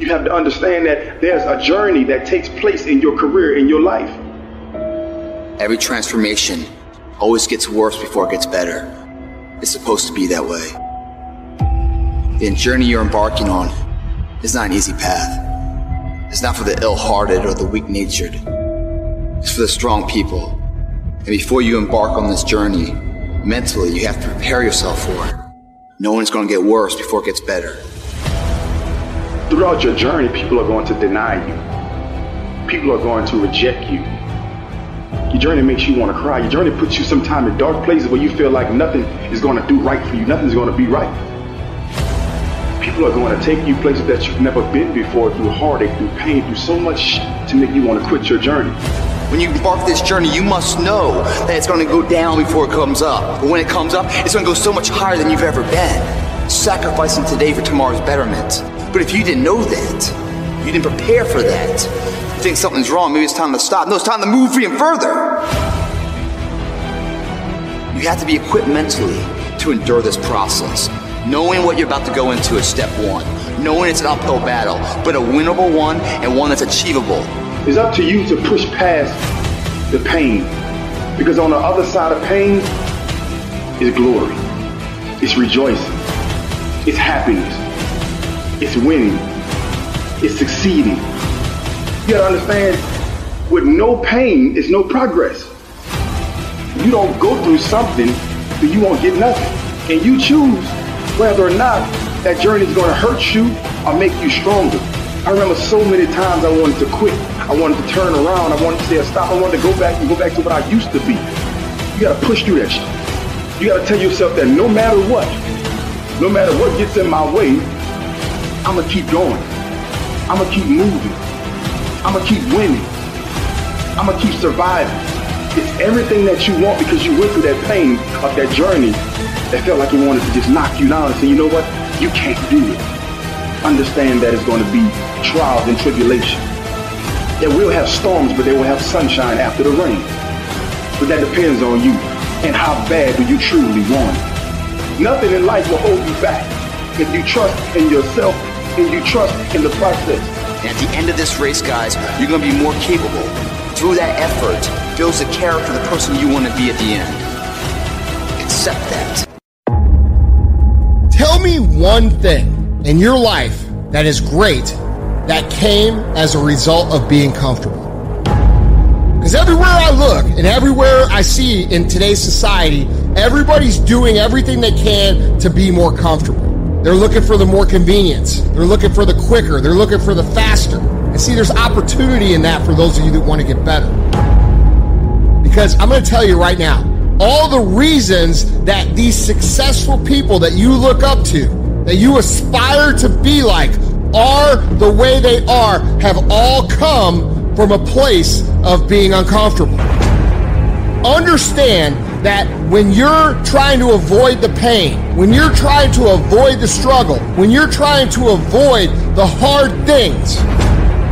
You have to understand that there's a journey that takes place in your career, in your life. Every transformation always gets worse before it gets better. It's supposed to be that way. The journey you're embarking on is not an easy path. It's not for the ill-hearted or the weak-natured. It's for the strong people. And before you embark on this journey, mentally, you have to prepare yourself for it. No one's going to get worse before it gets better. Throughout your journey, people are going to deny you. People are going to reject you. Your journey makes you want to cry. Your journey puts you sometimes in dark places where you feel like nothing is going to do right for you. Nothing's going to be right. People are going to take you places that you've never been before through heartache, through pain, through so much to make you want to quit your journey. When you embark this journey, you must know that it's going to go down before it comes up. But when it comes up, it's going to go so much higher than you've ever been. Sacrificing today for tomorrow's betterment. But if you didn't know that, you didn't prepare for that, you think something's wrong, maybe it's time to stop. No, it's time to move even further. You have to be equipped mentally to endure this process. Knowing what you're about to go into is step one. Knowing it's an uphill battle, but a winnable one and one that's achievable. It's up to you to push past the pain. Because on the other side of pain is glory. It's rejoicing. It's happiness. It's winning. It's succeeding. You gotta understand, with no pain is no progress. You don't go through something that you won't get nothing. And you choose whether or not that journey is gonna hurt you or make you stronger. I remember so many times I wanted to quit. I wanted to turn around. I wanted to say stop. I wanted to go back and go back to what I used to be. You gotta push through that shit. You gotta tell yourself that no matter what, no matter what gets in my way, I'm gonna keep going. I'm gonna keep moving. I'm gonna keep winning. I'm gonna keep surviving. It's everything that you want because you went through that pain of that journey that felt like it wanted to just knock you down and say, you know what? You can't do it. Understand that it's going to be trials and tribulation. It will have storms, but they will have sunshine after the rain. But that depends on you and how bad do you truly want it. Nothing in life will hold you back if you trust in yourself and you trust in the process. And at the end of this race, guys, you're going to be more capable. Through that effort, builds the character the person you want to be at the end. Accept that. Tell me one thing in your life that is great that came as a result of being comfortable. Because everywhere I look and everywhere I see in today's society, everybody's doing everything they can to be more comfortable. They're looking for the more convenience. They're looking for the quicker. They're looking for the faster. And see, there's opportunity in that for those of you that want to get better. Because I'm going to tell you right now, all the reasons that these successful people that you look up to, that you aspire to be like, are the way they are, have all come from a place of being uncomfortable. Understand that when you're trying to avoid the pain, when you're trying to avoid the struggle, when you're trying to avoid the hard things,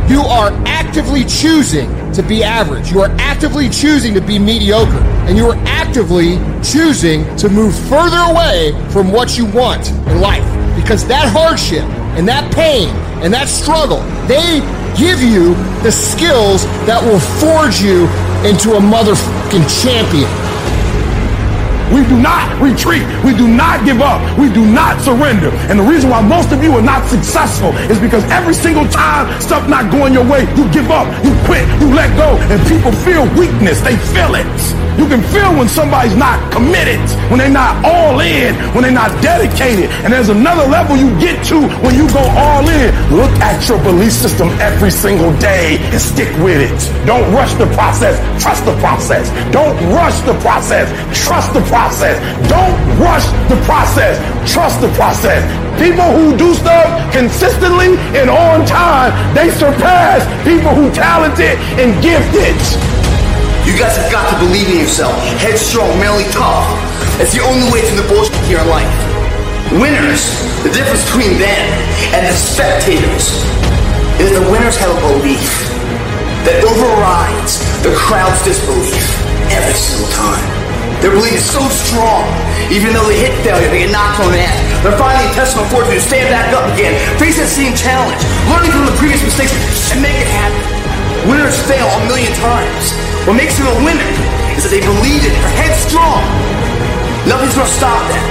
you are actively choosing to be average. You are actively choosing to be mediocre. And you are actively choosing to move further away from what you want in life. Because that hardship and that pain and that struggle, they give you the skills that will forge you into a motherfucking champion. We do not retreat. We do not give up. We do not surrender. And the reason why most of you are not successful is because every single time stuff not going your way, you give up, you quit, you let go, and people feel weakness. They feel it. You can feel when somebody's not committed, when they're not all in, when they're not dedicated. And there's another level you get to when you go all in. Look at your belief system every single day and stick with it. Don't rush the process. Trust the process. Don't rush the process. Trust the process. Don't rush the process. Trust the process. People who do stuff consistently and on time, they surpass people who talented and gifted. You guys have got to believe in yourself. Headstrong, mentally tough. It's the only way through the bullshit here in life. Winners, the difference between them and the spectators is the winners have a belief that overrides the crowd's disbelief every single time. Their belief is so strong, even though they hit failure, they get knocked on the ass. They're finding intestinal fortitude to stand back up again, face that same challenge, learning from the previous mistakes and make it happen. Winners fail a million times. What makes them a winner is that they believe it, they're headstrong. Nothing's gonna stop them.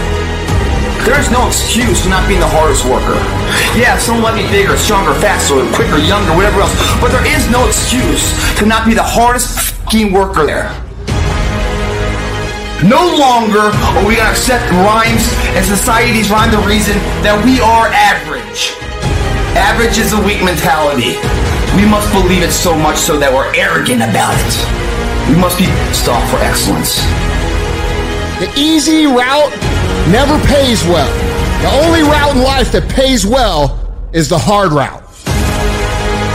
There is no excuse for not being the hardest worker. Yeah, someone might be bigger, stronger, faster, quicker, younger, whatever else, but there is no excuse to not be the hardest worker there. No longer are we going to accept rhymes and society's rhyme the reason that we are average. Average is a weak mentality. We must believe it so much so that we're arrogant about it. We must be stopped for excellence. The easy route never pays well. The only route in life that pays well is the hard route.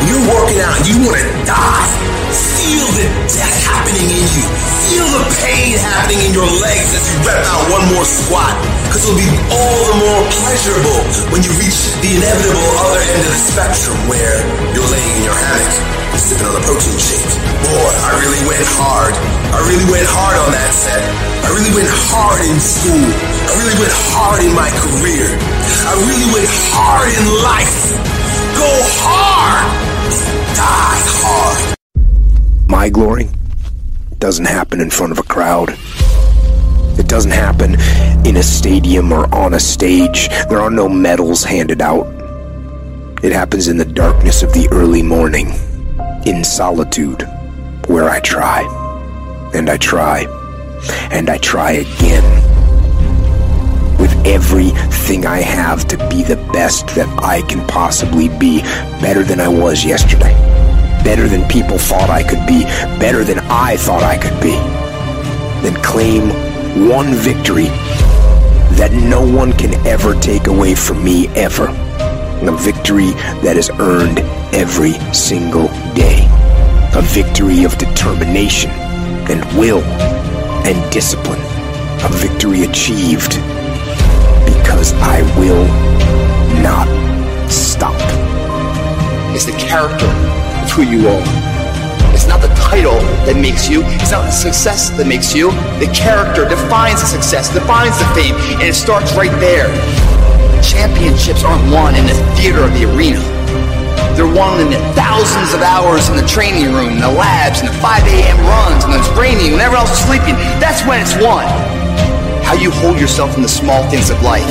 You're working out, you want to die. Feel the death happening in you. Feel the pain happening in your legs as you rep out one more squat. Because it'll be all the more pleasurable when you reach the inevitable other end of the spectrum where you're laying in your hammock sipping on a protein shake. Boy, I really went hard. I really went hard on that set. I really went hard in school. I really went hard in my career. I really went hard in life. Go hard. Die hard. My glory doesn't happen in front of a crowd. It doesn't happen in a stadium or on a stage. There are no medals handed out. It happens in the darkness of the early morning in solitude, where I try, and I try, and I try again. With everything I have to be the best that I can possibly be, better than I was yesterday, better than people thought I could be, better than I thought I could be. Then claim one victory that no one can ever take away from me ever a victory that is earned every single day. A victory of determination and will and discipline. A victory achieved because I will not stop. It's the character of who you are. It's not the title that makes you. It's not the success that makes you. The character defines the success, defines the fame, and it starts right there. Championships aren't won in the theater or the arena. They're won in the thousands of hours in the training room, in the labs, in the 5 a.m. runs, when it's raining, when everyone else is sleeping. That's when it's won. How you hold yourself in the small things of life.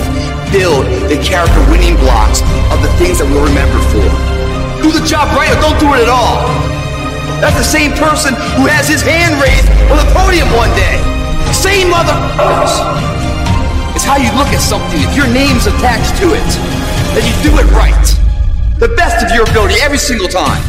Build the character winning blocks of the things that we'll remember for. Do the job right or don't do it at all. That's the same person who has his hand raised on the podium one day. Same motherfuckers. It's how you look at something. If your name's attached to it, then you do it right. The best of your ability every single time.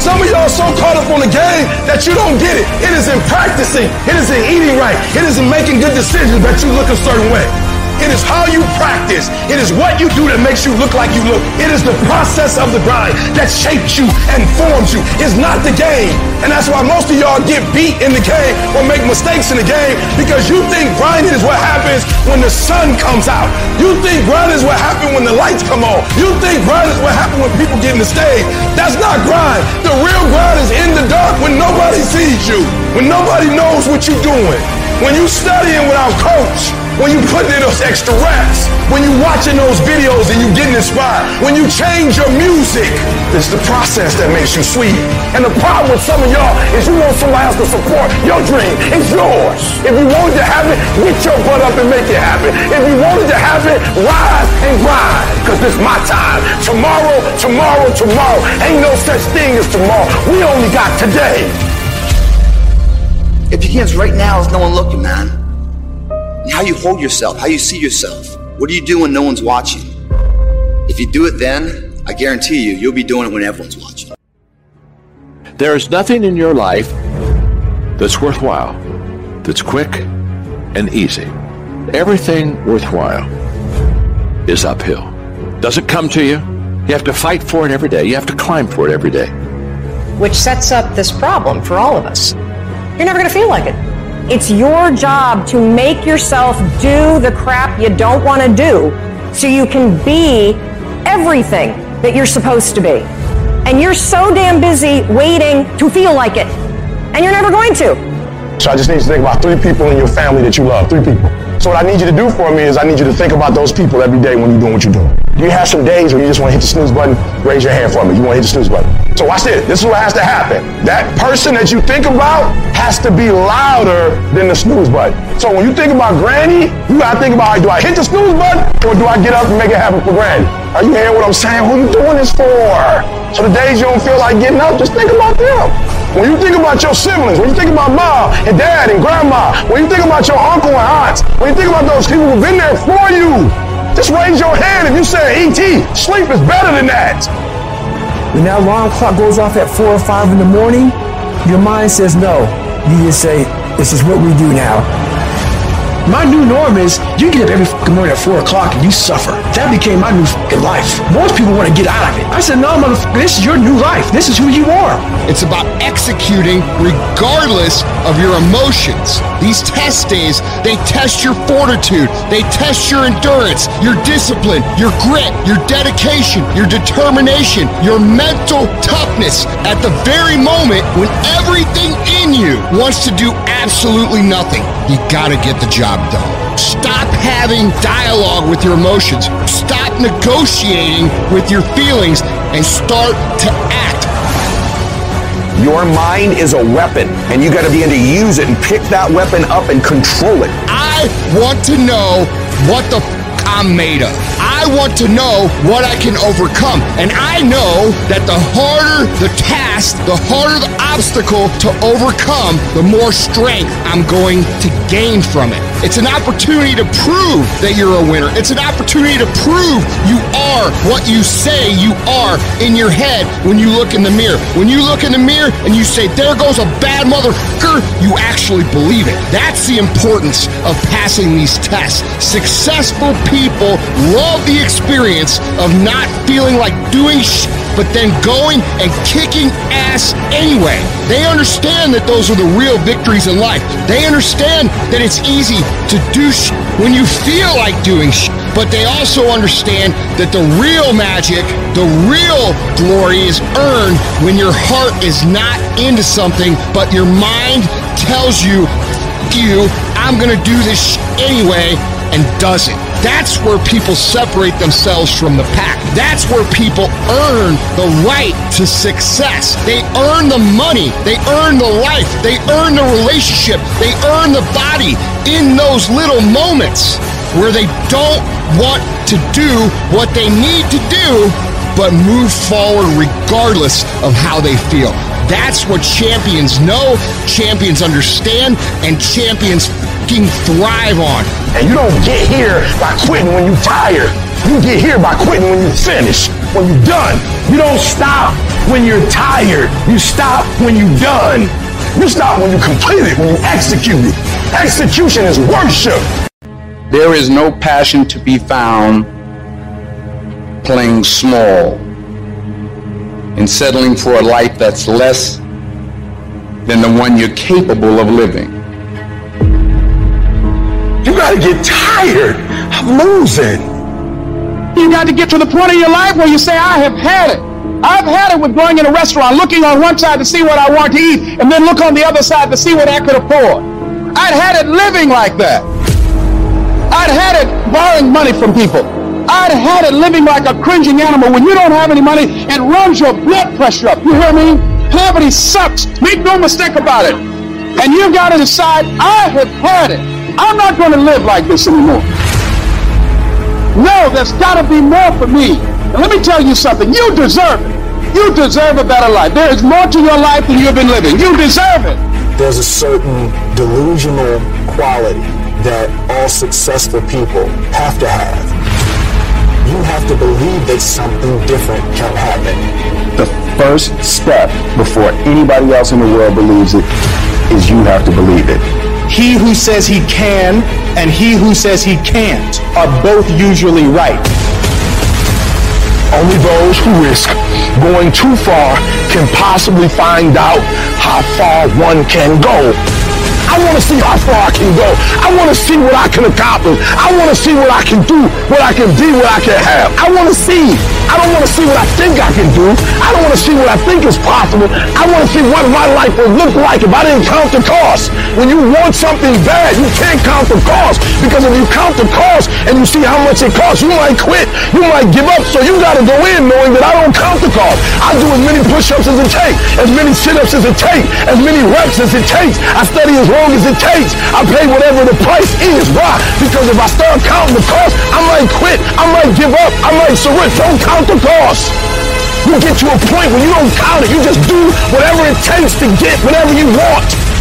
Some of y'all so caught up on the game that you don't get it. It is in practicing. It is in eating right. It is in making good decisions that you look a certain way. It is how you practice. It is what you do that makes you look like you look. It is the process of the grind that shapes you and forms you. It's not the game. And that's why most of y'all get beat in the game or make mistakes in the game because you think grinding is what happens when the sun comes out. You think grinding is what happens when the lights come on. You think grinding is what happens when people get in the stage. That's not grind. The real grind is in the dark when nobody sees you, when nobody knows what you're doing. When you're studying without coach, when you put in those extra reps, when you watching those videos and you getting inspired, when you change your music, it's the process that makes you sweet. And the problem with some of y'all is you want somebody else to support your dream. It's yours. If you wanted to have it, get your butt up and make it happen. If you wanted to have it, rise and grind. Cause this is my time. Tomorrow, tomorrow, tomorrow. Ain't no such thing as tomorrow. We only got today. It begins right now with no one looking, man how you hold yourself, how you see yourself. What do you do when no one's watching? If you do it then, I guarantee you, you'll be doing it when everyone's watching. There is nothing in your life that's worthwhile, that's quick and easy. Everything worthwhile is uphill. Does it come to you. You have to fight for it every day. You have to climb for it every day. Which sets up this problem for all of us. You're never going to feel like it. It's your job to make yourself do the crap you don't want to do so you can be everything that you're supposed to be. And you're so damn busy waiting to feel like it. And you're never going to. So I just need you to think about three people in your family that you love. Three people. So what I need you to do for me is I need you to think about those people every day when you're doing what you're doing. Do you have some days where you just want to hit the snooze button? Raise your hand for me. You want to hit the snooze button. So watch this. This is what has to happen. That person that you think about has to be louder than the snooze button. So when you think about Granny, you gotta think about, do I hit the snooze button or do I get up and make it happen for Granny? Are you hearing what I'm saying? Who you doing this for? So the days you don't feel like getting up, just think about them. When you think about your siblings, when you think about mom and dad and grandma, when you think about your uncle and aunts, when you think about those people who've been there for you, just raise your hand if you say, E.T., sleep is better than that. When that alarm clock goes off at four or five in the morning, your mind says no. You just say, this is what we do now. My new norm is you get up every fucking morning at 4 o'clock and you suffer. That became my new fucking life. Most people want to get out of it. I said, no, motherfucker, this is your new life. This is who you are. It's about executing regardless of your emotions. These test days, they test your fortitude, they test your endurance, your discipline, your grit, your dedication, your determination, your mental toughness at the very moment when everything in you wants to do absolutely nothing. You gotta get the job done. Stop having dialogue with your emotions. Stop negotiating with your feelings and start to act. Your mind is a weapon, and you got to begin to use it and pick that weapon up and control it. I want to know what the f- I'm made of. I want to know what I can overcome. And I know that the harder the task, the harder the obstacle to overcome, the more strength I'm going to gain from it. It's an opportunity to prove that you're a winner. It's an opportunity to prove you are what you say you are in your head when you look in the mirror. When you look in the mirror and you say, there goes a bad motherfucker, you actually believe it. That's the importance of passing these tests. Successful people love the experience of not feeling like doing shit but then going and kicking ass anyway. They understand that those are the real victories in life. They understand that it's easy to do sh- when you feel like doing sh- but they also understand that the real magic, the real glory is earned when your heart is not into something, but your mind tells you, you, I'm gonna do this sh- anyway, and does it. That's where people separate themselves from the pack. That's where people earn the right to success. They earn the money. They earn the life. They earn the relationship. They earn the body in those little moments where they don't want to do what they need to do, but move forward regardless of how they feel. That's what champions know, champions understand, and champions fucking thrive on. And you don't get here by quitting when you're tired. You get here by quitting when you finish, when you're done. You don't stop when you're tired. You stop when you're done. You stop when you complete it, when you execute it. Execution is worship. There is no passion to be found playing small and settling for a life that's less than the one you're capable of living. You gotta get tired of losing. You got to get to the point of your life where you say, I have had it. I've had it with going in a restaurant, looking on one side to see what I want to eat, and then look on the other side to see what I could afford. I'd had it living like that. I'd had it borrowing money from people. I'd had it living like a cringing animal when you don't have any money, it runs your blood pressure up. You hear me? Poverty sucks. Make no mistake about it. And you've got to decide, I have had it. I'm not going to live like this anymore. No, there's got to be more for me. And let me tell you something. You deserve it. You deserve a better life. There is more to your life than you've been living. You deserve it. There's a certain delusional quality that all successful people have to have. You have to believe that something different can happen. The first step before anybody else in the world believes it is you have to believe it. He who says he can and he who says he can't are both usually right. Only those who risk going too far can possibly find out how far one can go. I want to see how far I can go. I want to see what I can accomplish. I want to see what I can do, what I can be, what I can have. I want to see. I don't want to see what I think I can do. I don't want to see what I think is possible. I want to see what my life would look like if I didn't count the cost. When you want something bad, you can't count the cost because if you count the cost and you see how much it costs, you might quit. You might give up. So you got to go in knowing that I don't count the cost. I do as many push-ups as it takes, as many sit-ups as it takes, as many reps as it takes. I study as long as it takes. I pay whatever the price is. Why? Because if I start counting the cost, I might quit. I might give up. I might surrender. Don't count the cost. You get to a point where you don't count it. You just do whatever it takes to get whatever you want.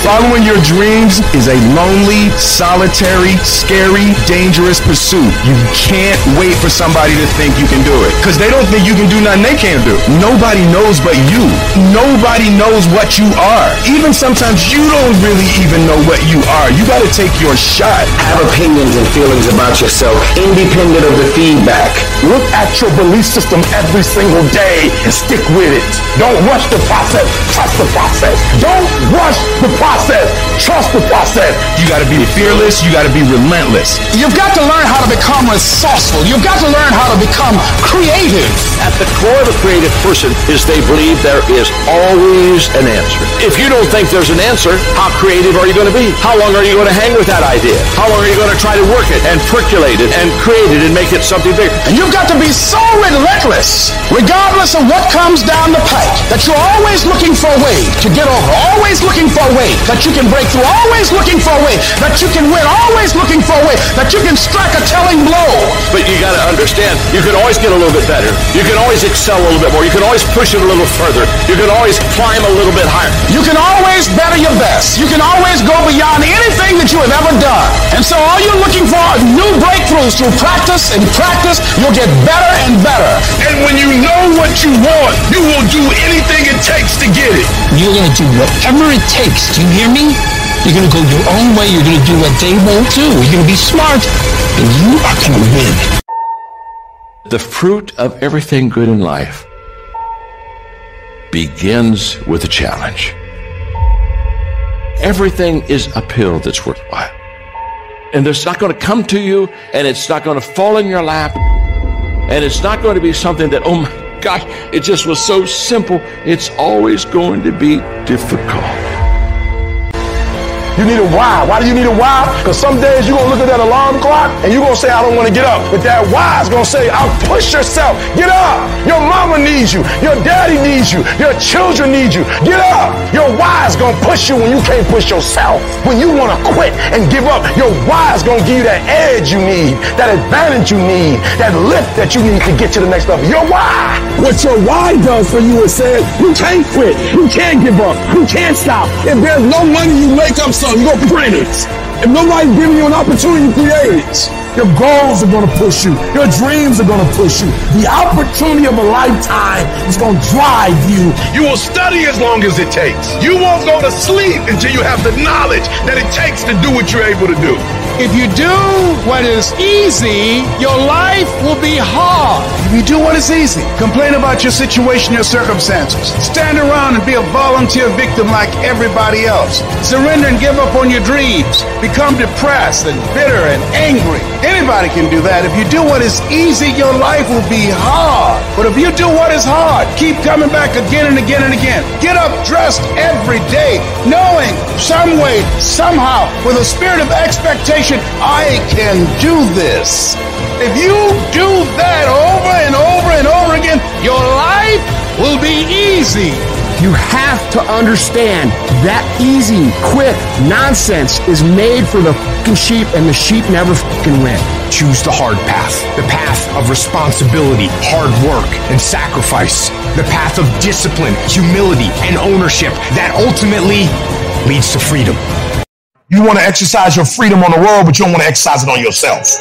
Following your dreams is a lonely, solitary, scary, dangerous pursuit. You can't wait for somebody to think you can do it. Because they don't think you can do nothing they can't do. Nobody knows but you. Nobody knows what you are. Even sometimes you don't really even know what you are. You got to take your shot. Have opinions and feelings about yourself, independent of the feedback. Look at your belief system every single day and stick with it. Don't rush the process. Trust the process. Don't rush the process process. Trust the process. You got to be fearless. You got to be relentless. You've got to learn how to become resourceful. You've got to learn how to become creative. At the core of a creative person is they believe there is always an answer. If you don't think there's an answer, how creative are you going to be? How long are you going to hang with that idea? How long are you going to try to work it and percolate it and create it and make it something bigger? And you've got to be so relentless, regardless of what comes down the pike, that you're always looking for a way to get over, always looking for a way that you can break through, always looking for a way that you can win, always looking for a way that you can strike a telling blow. But you got to understand, you can always get a little bit better. You can always excel a little bit more. You can always push it a little further. You can always climb a little bit higher. You can always better your best. You can always go beyond anything that you have ever done. And so all you're looking for are new breakthroughs through practice and practice. You'll get better and better. And when you know what you want, you will do anything it takes to get it. You're going to do whatever it takes. Do hear me? You're going to go your own way. You're going to do what they won't do. You're going to be smart. And you are going to win. The fruit of everything good in life begins with a challenge. Everything is a pill that's worthwhile. And it's not going to come to you, and it's not going to fall in your lap, and it's not going to be something that, oh my gosh, it just was so simple. It's always going to be difficult. You need a why. Why do you need a why? Because some days you're going to look at that alarm clock and you're going to say, I don't want to get up. But that why is going to say, I'll push yourself. Get up. Your mama needs you. Your daddy needs you. Your children need you. Get up. Your why is going to push you when you can't push yourself. When you want to quit and give up, your why is going to give you that edge you need, that advantage you need, that lift that you need to get to the next level. Your why. What your why does for you is says, you can't quit. You can't give up. You can't stop. If there's no money, you make up something. You go print it. If nobody's giving you an opportunity, you create it. Your goals are going to push you. Your dreams are going to push you. The opportunity of a lifetime is going to drive you. You will study as long as it takes. You won't go to sleep until you have the knowledge that it takes to do what you're able to do. If you do what is easy, your life will be hard. If you do what is easy, complain about your situation, your circumstances. Stand around and be a volunteer victim like everybody else. Surrender and give up on your dreams. Become depressed and bitter and angry. Anybody can do that. If you do what is easy, your life will be hard. But if you do what is hard, keep coming back again and again and again. Get up dressed every day, knowing some way, somehow, with a spirit of expectation, I can do this. If you do that over and over and over again, your life will be easy. You have to understand that easy, quick nonsense is made for the fucking sheep, and the sheep never fucking win. Choose the hard path, the path of responsibility, hard work, and sacrifice, the path of discipline, humility, and ownership that ultimately leads to freedom. You want to exercise your freedom on the world, but you don't want to exercise it on yourself.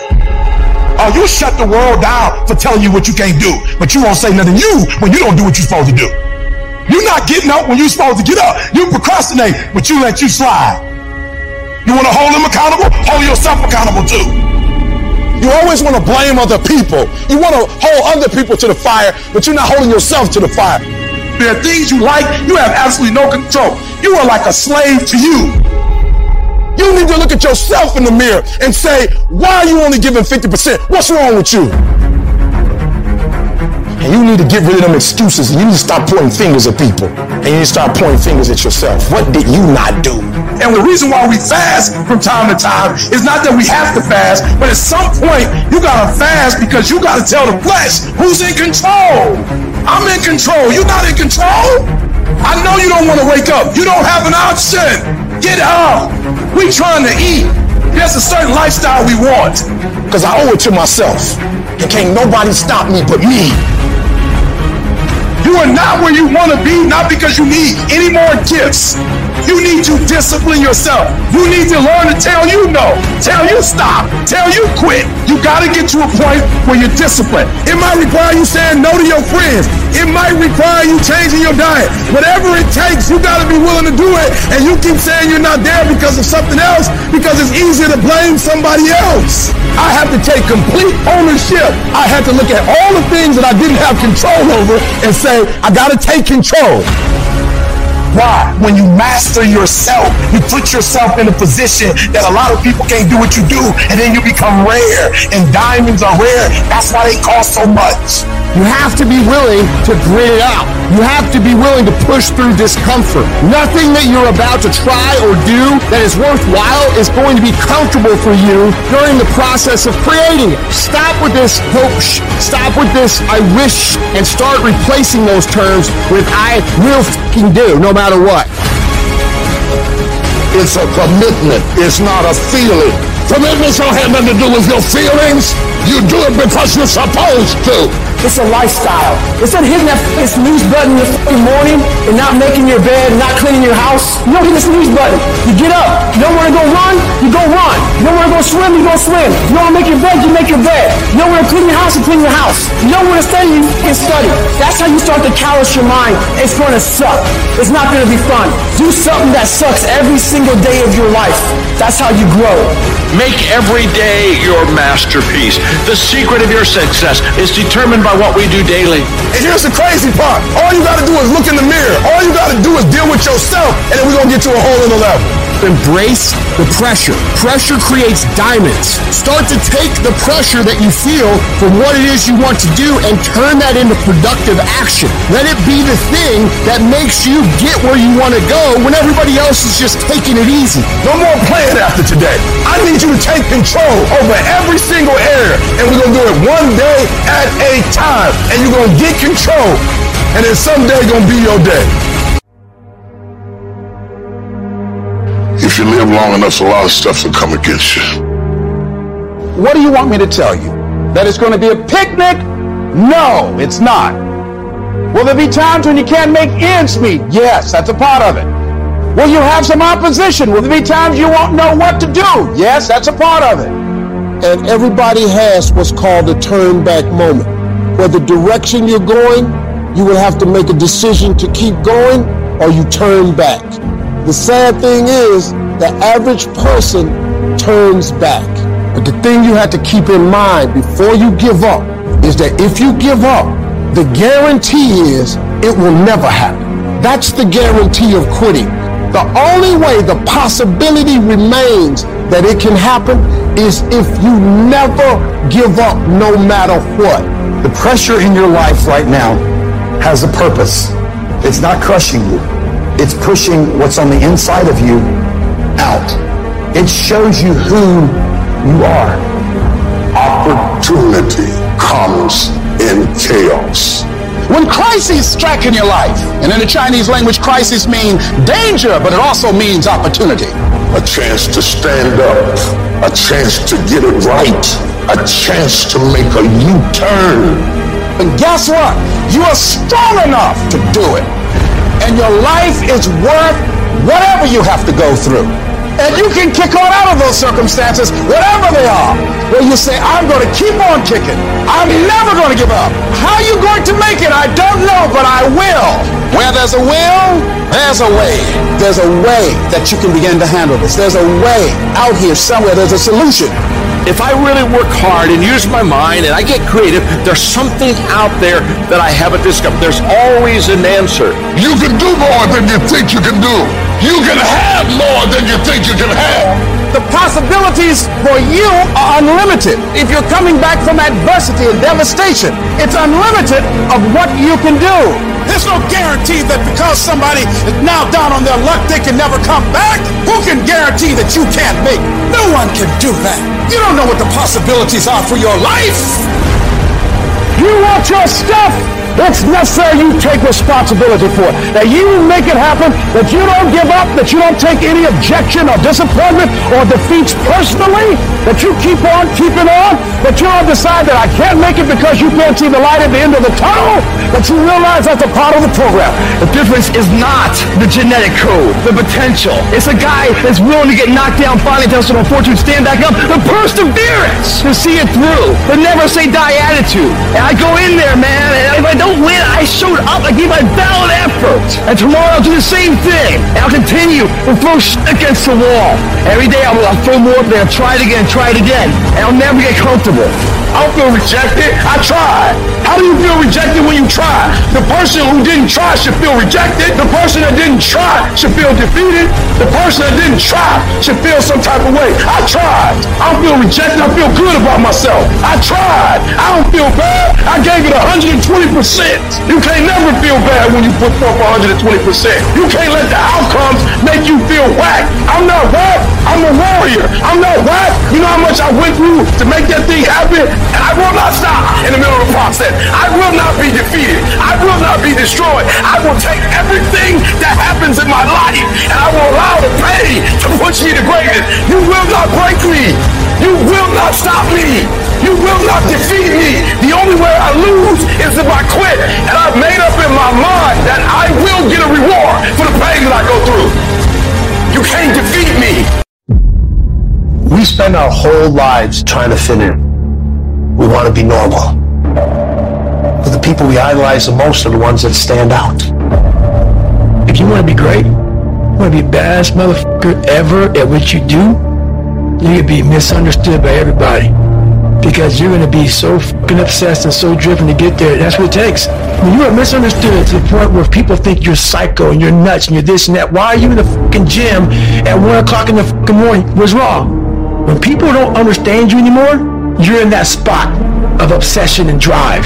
Oh, you shut the world down for telling you what you can't do, but you won't say nothing you when you don't do what you're supposed to do. You're not getting up when you're supposed to get up. You procrastinate, but you let you slide. You want to hold them accountable? Hold yourself accountable too. You always want to blame other people. You want to hold other people to the fire, but you're not holding yourself to the fire. There are things you like, you have absolutely no control. You are like a slave to you. You need to look at yourself in the mirror and say, why are you only giving 50%? What's wrong with you? Need to get rid of them excuses. And you need to stop pointing fingers at people. And you need to start pointing fingers at yourself. What did you not do? And the reason why we fast from time to time is not that we have to fast, but at some point you gotta fast because you gotta tell the flesh who's in control. I'm in control. You're not in control. I know you don't want to wake up. You don't have an option. Get up. We trying to eat. There's a certain lifestyle we want. Because I owe it to myself. And can't nobody stop me but me. You are not where you want to be, not because you need any more gifts. You need to discipline yourself. You need to learn to tell you no, tell you stop, tell you quit. You got to get to a point where you're disciplined. It might require you saying no to your friends. It might require you changing your diet. Whatever it takes, you got to be willing to do it. And you keep saying you're not there because of something else because it's easier to blame somebody else. I have to take complete ownership. I had to look at all the things that I didn't have control over and say, I got to take control. Why? When you master yourself, you put yourself in a position that a lot of people can't do what you do, and then you become rare. And diamonds are rare. That's why they cost so much. You have to be willing to grit it out. You have to be willing to push through discomfort. Nothing that you're about to try or do that is worthwhile is going to be comfortable for you during the process of creating it. Stop with this hope, sh- stop with this I wish, and start replacing those terms with I will fucking do, no matter what. It's a commitment. It's not a feeling. Commitments don't have nothing to do with your feelings. You do it because you're supposed to. It's a lifestyle. Instead of hitting that f***ing snooze button in the morning and not making your bed, not cleaning your house, you don't hit the snooze button. You get up. You don't want to go run, you go run. You don't want to go swim, you go swim. You don't want to make your bed, you make your bed. You don't want to clean your house, you clean your house. You don't want to study, you f***ing study. That's how you start to callous your mind. It's going to suck. It's not going to be fun. Do something that sucks every single day of your life. That's how you grow. Make every day your masterpiece. The secret of your success is determined by what we do daily. And here's the crazy part. All you gotta do is look in the mirror. All you gotta do is deal with yourself, and then we're gonna get to a whole other level. Embrace the pressure. Pressure creates diamonds. Start to take the pressure that you feel from what it is you want to do and turn that into productive action. Let it be the thing that makes you get where you want to go when everybody else is just taking it easy. No more playing after today. I need you to take control over every single area, and we're gonna do it one day at a time. And you're gonna get control, and then someday gonna be your day. You live long enough, a lot of stuff will come against you. What do you want me to tell you? That it's going to be a picnic? No, it's not. Will there be times when you can't make ends meet? Yes, that's a part of it. Will you have some opposition? Will there be times you won't know what to do? Yes, that's a part of it. And everybody has what's called a turn back moment. Where the direction you're going, you will have to make a decision to keep going or you turn back. The sad thing is, the average person turns back. But the thing you have to keep in mind before you give up is that if you give up, the guarantee is it will never happen. That's the guarantee of quitting. The only way the possibility remains that it can happen is if you never give up no matter what. The pressure in your life right now has a purpose. It's not crushing you. It's pushing what's on the inside of you out. It shows you who you are. Opportunity comes in chaos. When crises strike in your life, and in the Chinese language, crisis means danger, but it also means opportunity. A chance to stand up, a chance to get it right, a chance to make a U-turn. And guess what? You are strong enough to do it. And your life is worth whatever you have to go through. And you can kick on out of those circumstances, whatever they are, where you say, I'm going to keep on kicking. I'm never going to give up. How are you going to make it? I don't know, but I will. Where there's a will, there's a way. There's a way that you can begin to handle this. There's a way out here somewhere. There's a solution. If I really work hard and use my mind and I get creative, there's something out there that I haven't discovered. There's always an answer. You can do more than you think you can do. You can have more than you think you can have. the possibilities for you are unlimited. If you're coming back from adversity and devastation, it's unlimited of what you can do. There's no guarantee that because somebody is now down on their luck, they can never come back. Who can guarantee that you can't make? No one can do that. You don't know what the possibilities are for your life. You want your stuff? It's necessary you take responsibility for it. That you make it happen, that you don't give up, that you don't take any objection or disappointment or defeats personally, that you keep on keeping on, that you don't decide that I can't make it because you can't see the light at the end of the tunnel, that you realize that's a part of the program. The difference is not the genetic code, the potential. It's a guy that's willing to get knocked down, finally tested on fortune, stand back up, the perseverance to see it through, the never say die attitude. And I go in there, man, and I don't win, I showed up, I gave my valid effort. And tomorrow I'll do the same thing. And I'll continue to throw shit against the wall. Every day I'll, I'll throw more up there, try it again, try it again. And I'll never get comfortable. I don't feel rejected. I tried. How do you feel rejected when you try? The person who didn't try should feel rejected. The person that didn't try should feel defeated. The person that didn't try should feel some type of way. I tried. I don't feel rejected. I feel good about myself. I tried. I don't feel bad. I gave it 120%. You can't never feel bad when you put forth 120%. You can't let the outcomes make you feel whack. I'm not whack. I'm a warrior. I'm not whack. You know how much I went through to make that thing happen? And I will not stop in the middle of the process. I will not be defeated. I will not be destroyed. I will take everything that happens in my life and I will allow the pain to push me to greatness. You will not break me. You will not stop me. You will not defeat me. The only way I lose is if I quit. And I've made up in my mind that I will get a reward for the pain that I go through. You can't defeat me. We spend our whole lives trying to fit in. We want to be normal. But the people we idolize the most are the ones that stand out. If you want to be great, want to be baddest motherfucker ever at what you do, you're going to be misunderstood by everybody. Because you're going to be so fucking obsessed and so driven to get there. That's what it takes. When you are misunderstood to the point where people think you're psycho and you're nuts and you're this and that, why are you in the fucking gym at 1 o'clock in the fucking morning? What's wrong? When people don't understand you anymore, you're in that spot of obsession and drive.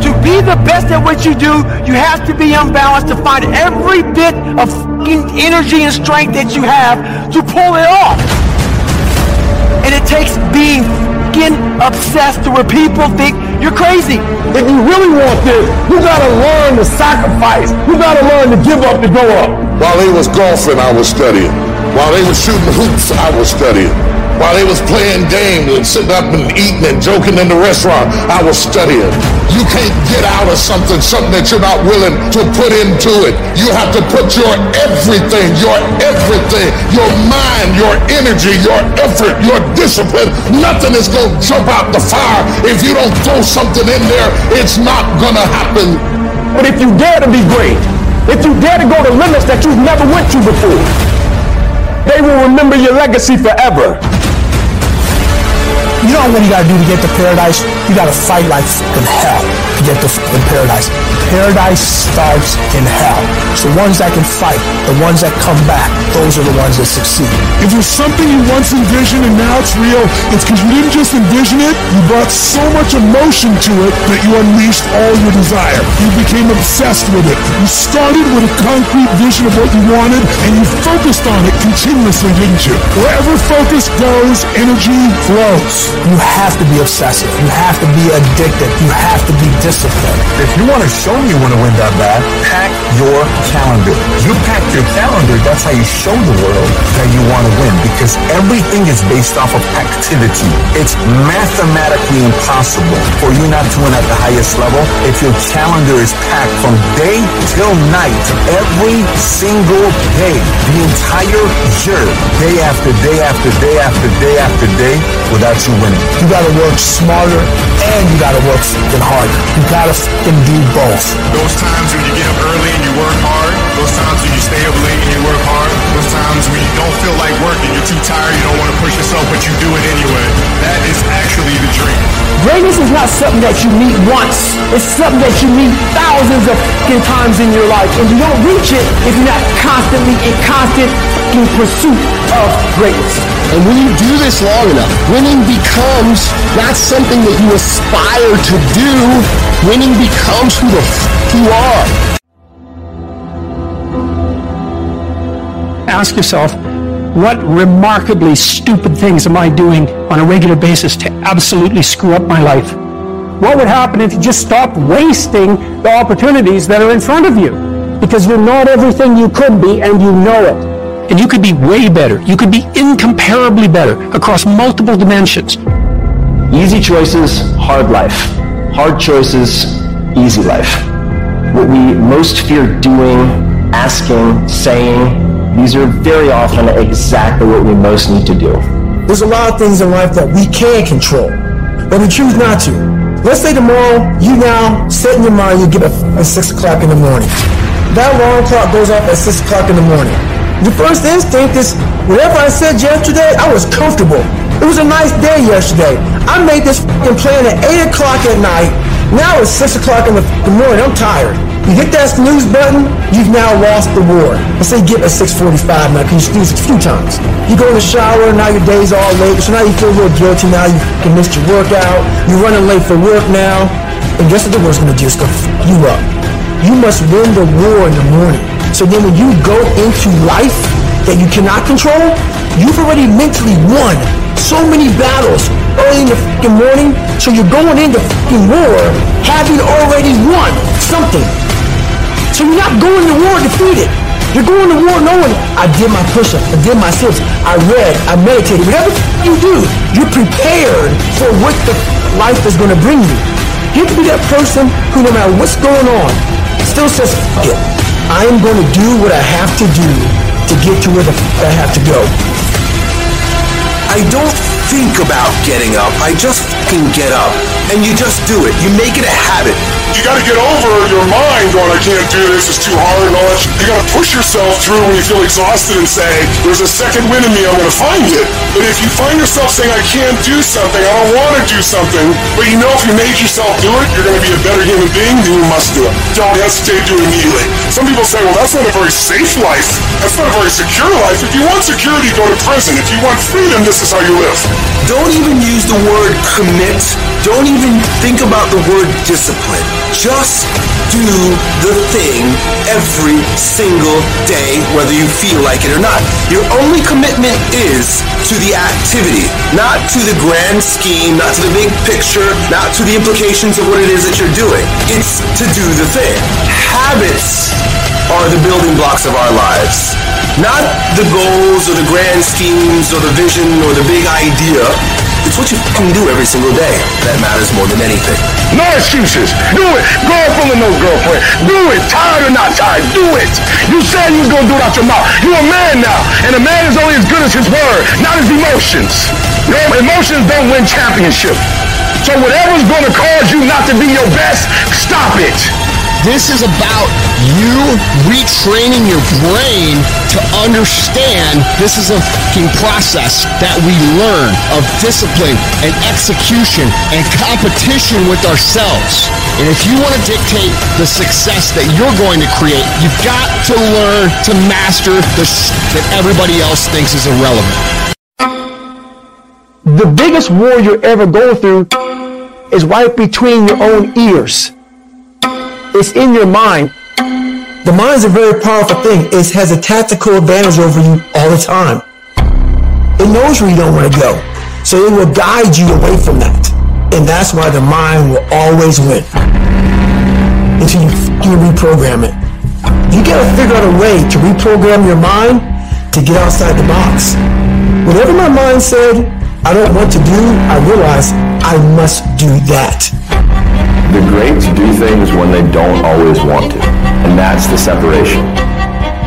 To be the best at what you do, you have to be unbalanced to find every bit of energy and strength that you have to pull it off. And it takes being obsessed to where people think you're crazy. If you really want this, you gotta learn to sacrifice. You gotta learn to give up to go up. While he was golfing, I was studying. While they were shooting hoops, I was studying. While they was playing games and sitting up and eating and joking in the restaurant, I was studying. You can't get out of something, something that you're not willing to put into it. You have to put your everything, your everything, your mind, your energy, your effort, your discipline. Nothing is going to jump out the fire. If you don't throw something in there, it's not going to happen. But if you dare to be great, if you dare to go to limits that you've never went to before, they will remember your legacy forever. You know what you gotta do to get to paradise? You gotta fight like in hell to get to paradise. Paradise starts in hell. It's the ones that can fight, the ones that come back, those are the ones that succeed. If there's something you once envisioned and now it's real, it's because you didn't just envision it, you brought so much emotion to it that you unleashed all your desire. You became obsessed with it. You started with a concrete vision of what you wanted and you focused on it continuously, didn't you? Wherever focus goes, energy flows. You have to be obsessive. You have to be addicted. You have to be disciplined. If you want to show me you want to win that bad, pack your calendar. You pack your calendar, that's how you show the world that you want to win because everything is based off of activity. It's mathematically impossible for you not to win at the highest level if your calendar is packed from day till night, every single day, the entire year, day after day after day after day after day without you winning. You gotta work smarter and you gotta work harder. You gotta fucking do both. Those times when you get up early and you work hard, Those times when you stay up late and you work hard. Greatness is not something that you meet once. It's something that you meet thousands of fucking times in your life. And you don't reach it if you're not constantly in constant fucking pursuit of greatness. And when you do this long enough, winning becomes not something that you aspire to do. Winning becomes who the f- you are. Ask yourself, what remarkably stupid things am I doing on a regular basis to absolutely screw up my life? What would happen if you just stopped wasting the opportunities that are in front of you? Because you're not everything you could be and you know it. And you could be way better. You could be incomparably better across multiple dimensions. Easy choices, hard life. Hard choices, easy life. What we most fear doing, asking, saying, these are very often exactly what we most need to do. There's a lot of things in life that we can control, but we choose not to. Let's say tomorrow you now set in your mind you get up at 6 o'clock in the morning. That alarm clock goes off at 6 o'clock in the morning. Your first instinct is, whatever I said yesterday, I was comfortable. It was a nice day yesterday. I made this plan at 8 o'clock at night. Now it's 6 o'clock in the morning. I'm tired. You hit that snooze button, you've now lost the war. Let's say get at 6.45 now, because you snooze a few times. You go in the shower, now your day's all late, so now you feel little guilty now, you can miss your workout, you're running late for work now, and guess what the world's gonna do? It's gonna f you up. You must win the war in the morning. So then when you go into life that you cannot control, you've already mentally won so many battles early in the morning, so you're going into war having already won something. So you're not going to war defeated. You're going to war knowing I did my push-up, I did my sit I read, I meditated. Whatever you do, you're prepared for what the life is going to bring you. You have to be that person who, no matter what's going on, still says, it. I am going to do what I have to do to get to where the I have to go. I don't think about getting up. I just fucking get up. And you just do it. You make it a habit. You gotta get over your mind going, I can't do this, it's too hard and all that. You gotta push yourself through when you feel exhausted and say, there's a second wind in me, I'm gonna find it. But if you find yourself saying, I can't do something, I don't wanna do something, but you know if you make yourself do it, you're gonna be a better human being, then you must do it. Don't hesitate, it immediately. Some people say, well, that's not a very safe life. That's not a very secure life. If you want security, go to prison. If you want freedom, this is how you live. Don't even use the word commit. Don't even think about the word discipline. Just do the thing every single day, whether you feel like it or not. Your only commitment is to the activity, not to the grand scheme, not to the big picture, not to the implications of what it is that you're doing. It's to do the thing. Habits are the building blocks of our lives. Not the goals or the grand schemes or the vision or the big idea. It's what you can do every single day that matters more than anything. No excuses. Do it. Girlfriend or no girlfriend. Do it. Tired or not tired. Do it. You said you was gonna do it out your mouth. You're a man now. And a man is only as good as his word, not his emotions. Your emotions don't win championships. So whatever's gonna cause you not to be your best, stop it. This is about you retraining your brain to understand this is a fucking process that we learn of discipline and execution and competition with ourselves. And if you want to dictate the success that you're going to create, you've got to learn to master the sh- that everybody else thinks is irrelevant. The biggest war you ever go through is right between your own ears. It's in your mind. The mind is a very powerful thing. It has a tactical advantage over you all the time. It knows where you don't want to go. So it will guide you away from that. And that's why the mind will always win. Until you reprogram it. You gotta figure out a way to reprogram your mind to get outside the box. Whatever my mind said I don't want to do, I realize I must do that. The greats do things when they don't always want to. And that's the separation.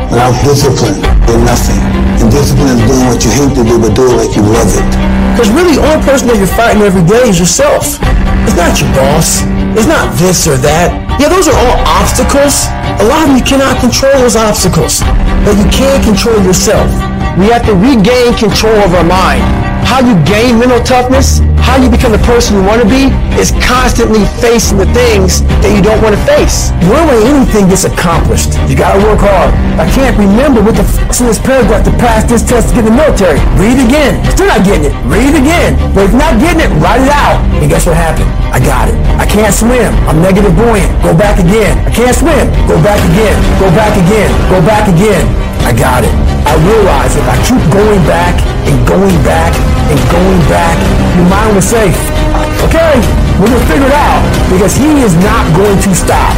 Without discipline, you're nothing. And discipline is doing what you hate to do, but do it like you love it. Because really, the only person that you're fighting every day is yourself. It's not your boss. It's not this or that. Yeah, those are all obstacles. A lot of you cannot control those obstacles, but you can control yourself. We have to regain control of our mind. How you gain mental toughness, how you become the person you want to be, is constantly facing the things that you don't want to face. Only anything gets accomplished, you gotta work hard. I can't remember what the f***'s in this paragraph to pass this test to get in the military. Read again. Still not getting it. Read again. But if not getting it, write it out. And guess what happened? I got it. I can't swim. I'm negative buoyant. Go back again. I can't swim. Go back again. Go back again. Go back again. I got it. I realize if I keep going back and going back and going back, your mind was safe. okay, we're going to figure it out because he is not going to stop.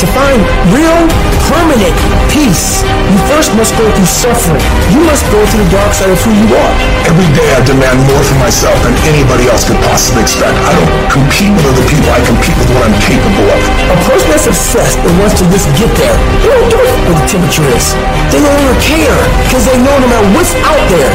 To find real, permanent peace, you first must go through suffering. You must go to the dark side of who you are. Every day I demand more from myself than anybody else could possibly expect. I don't compete with other people. I compete with what I'm capable of. A person that's obsessed and wants to just get there, they don't give a f- what the temperature is. They no longer care because they know no matter what's out there,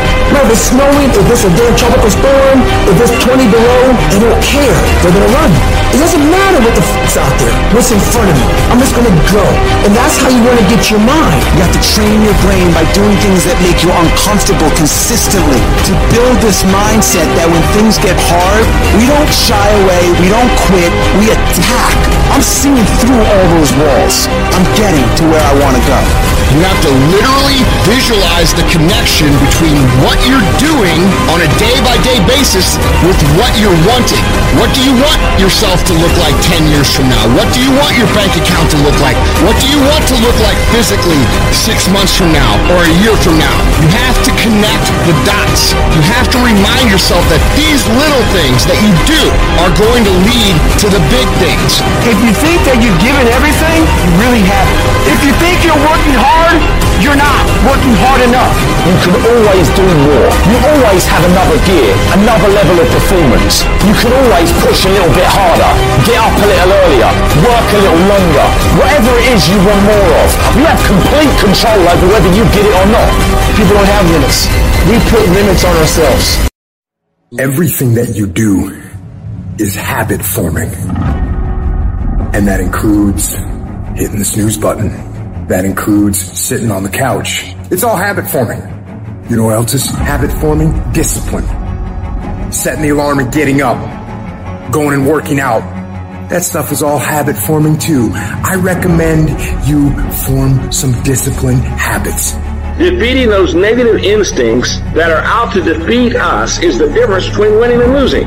if it's snowing, if it's a damn tropical storm, if it's 20 below, they don't care. They're gonna run. It doesn't matter what the f***'s out there, what's in front of me. I'm just gonna go. And that's how you wanna get your mind. You have to train your brain by doing things that make you uncomfortable consistently. To build this mindset that when things get hard, we don't shy away, we don't quit, we attack. I'm seeing through all those walls. I'm getting to where I want to go. You have to literally visualize the connection between what you're doing on a day by day basis with what you're wanting. What do you want yourself to look like 10 years from now? What do you want your bank account to look like? What do you want to look like physically six months from now or a year from now? You have to connect the dots. You have to remind yourself that these little things that you do are going to lead to the big things. If you think that you've given everything, you really haven't. If you think you're working hard, you're not working hard enough. You can always do more. You always have another gear, another level of performance. You can always push a little bit harder, get up a little earlier, work a little longer. Whatever it is you want more of, you have complete control over whether you get it or not. People don't have limits. We put limits on ourselves. Everything that you do is habit forming. And that includes hitting the snooze button. That includes sitting on the couch. It's all habit forming. You know what else is habit forming? Discipline. Setting the alarm and getting up. Going and working out. That stuff is all habit forming too. I recommend you form some discipline habits. Defeating those negative instincts that are out to defeat us is the difference between winning and losing.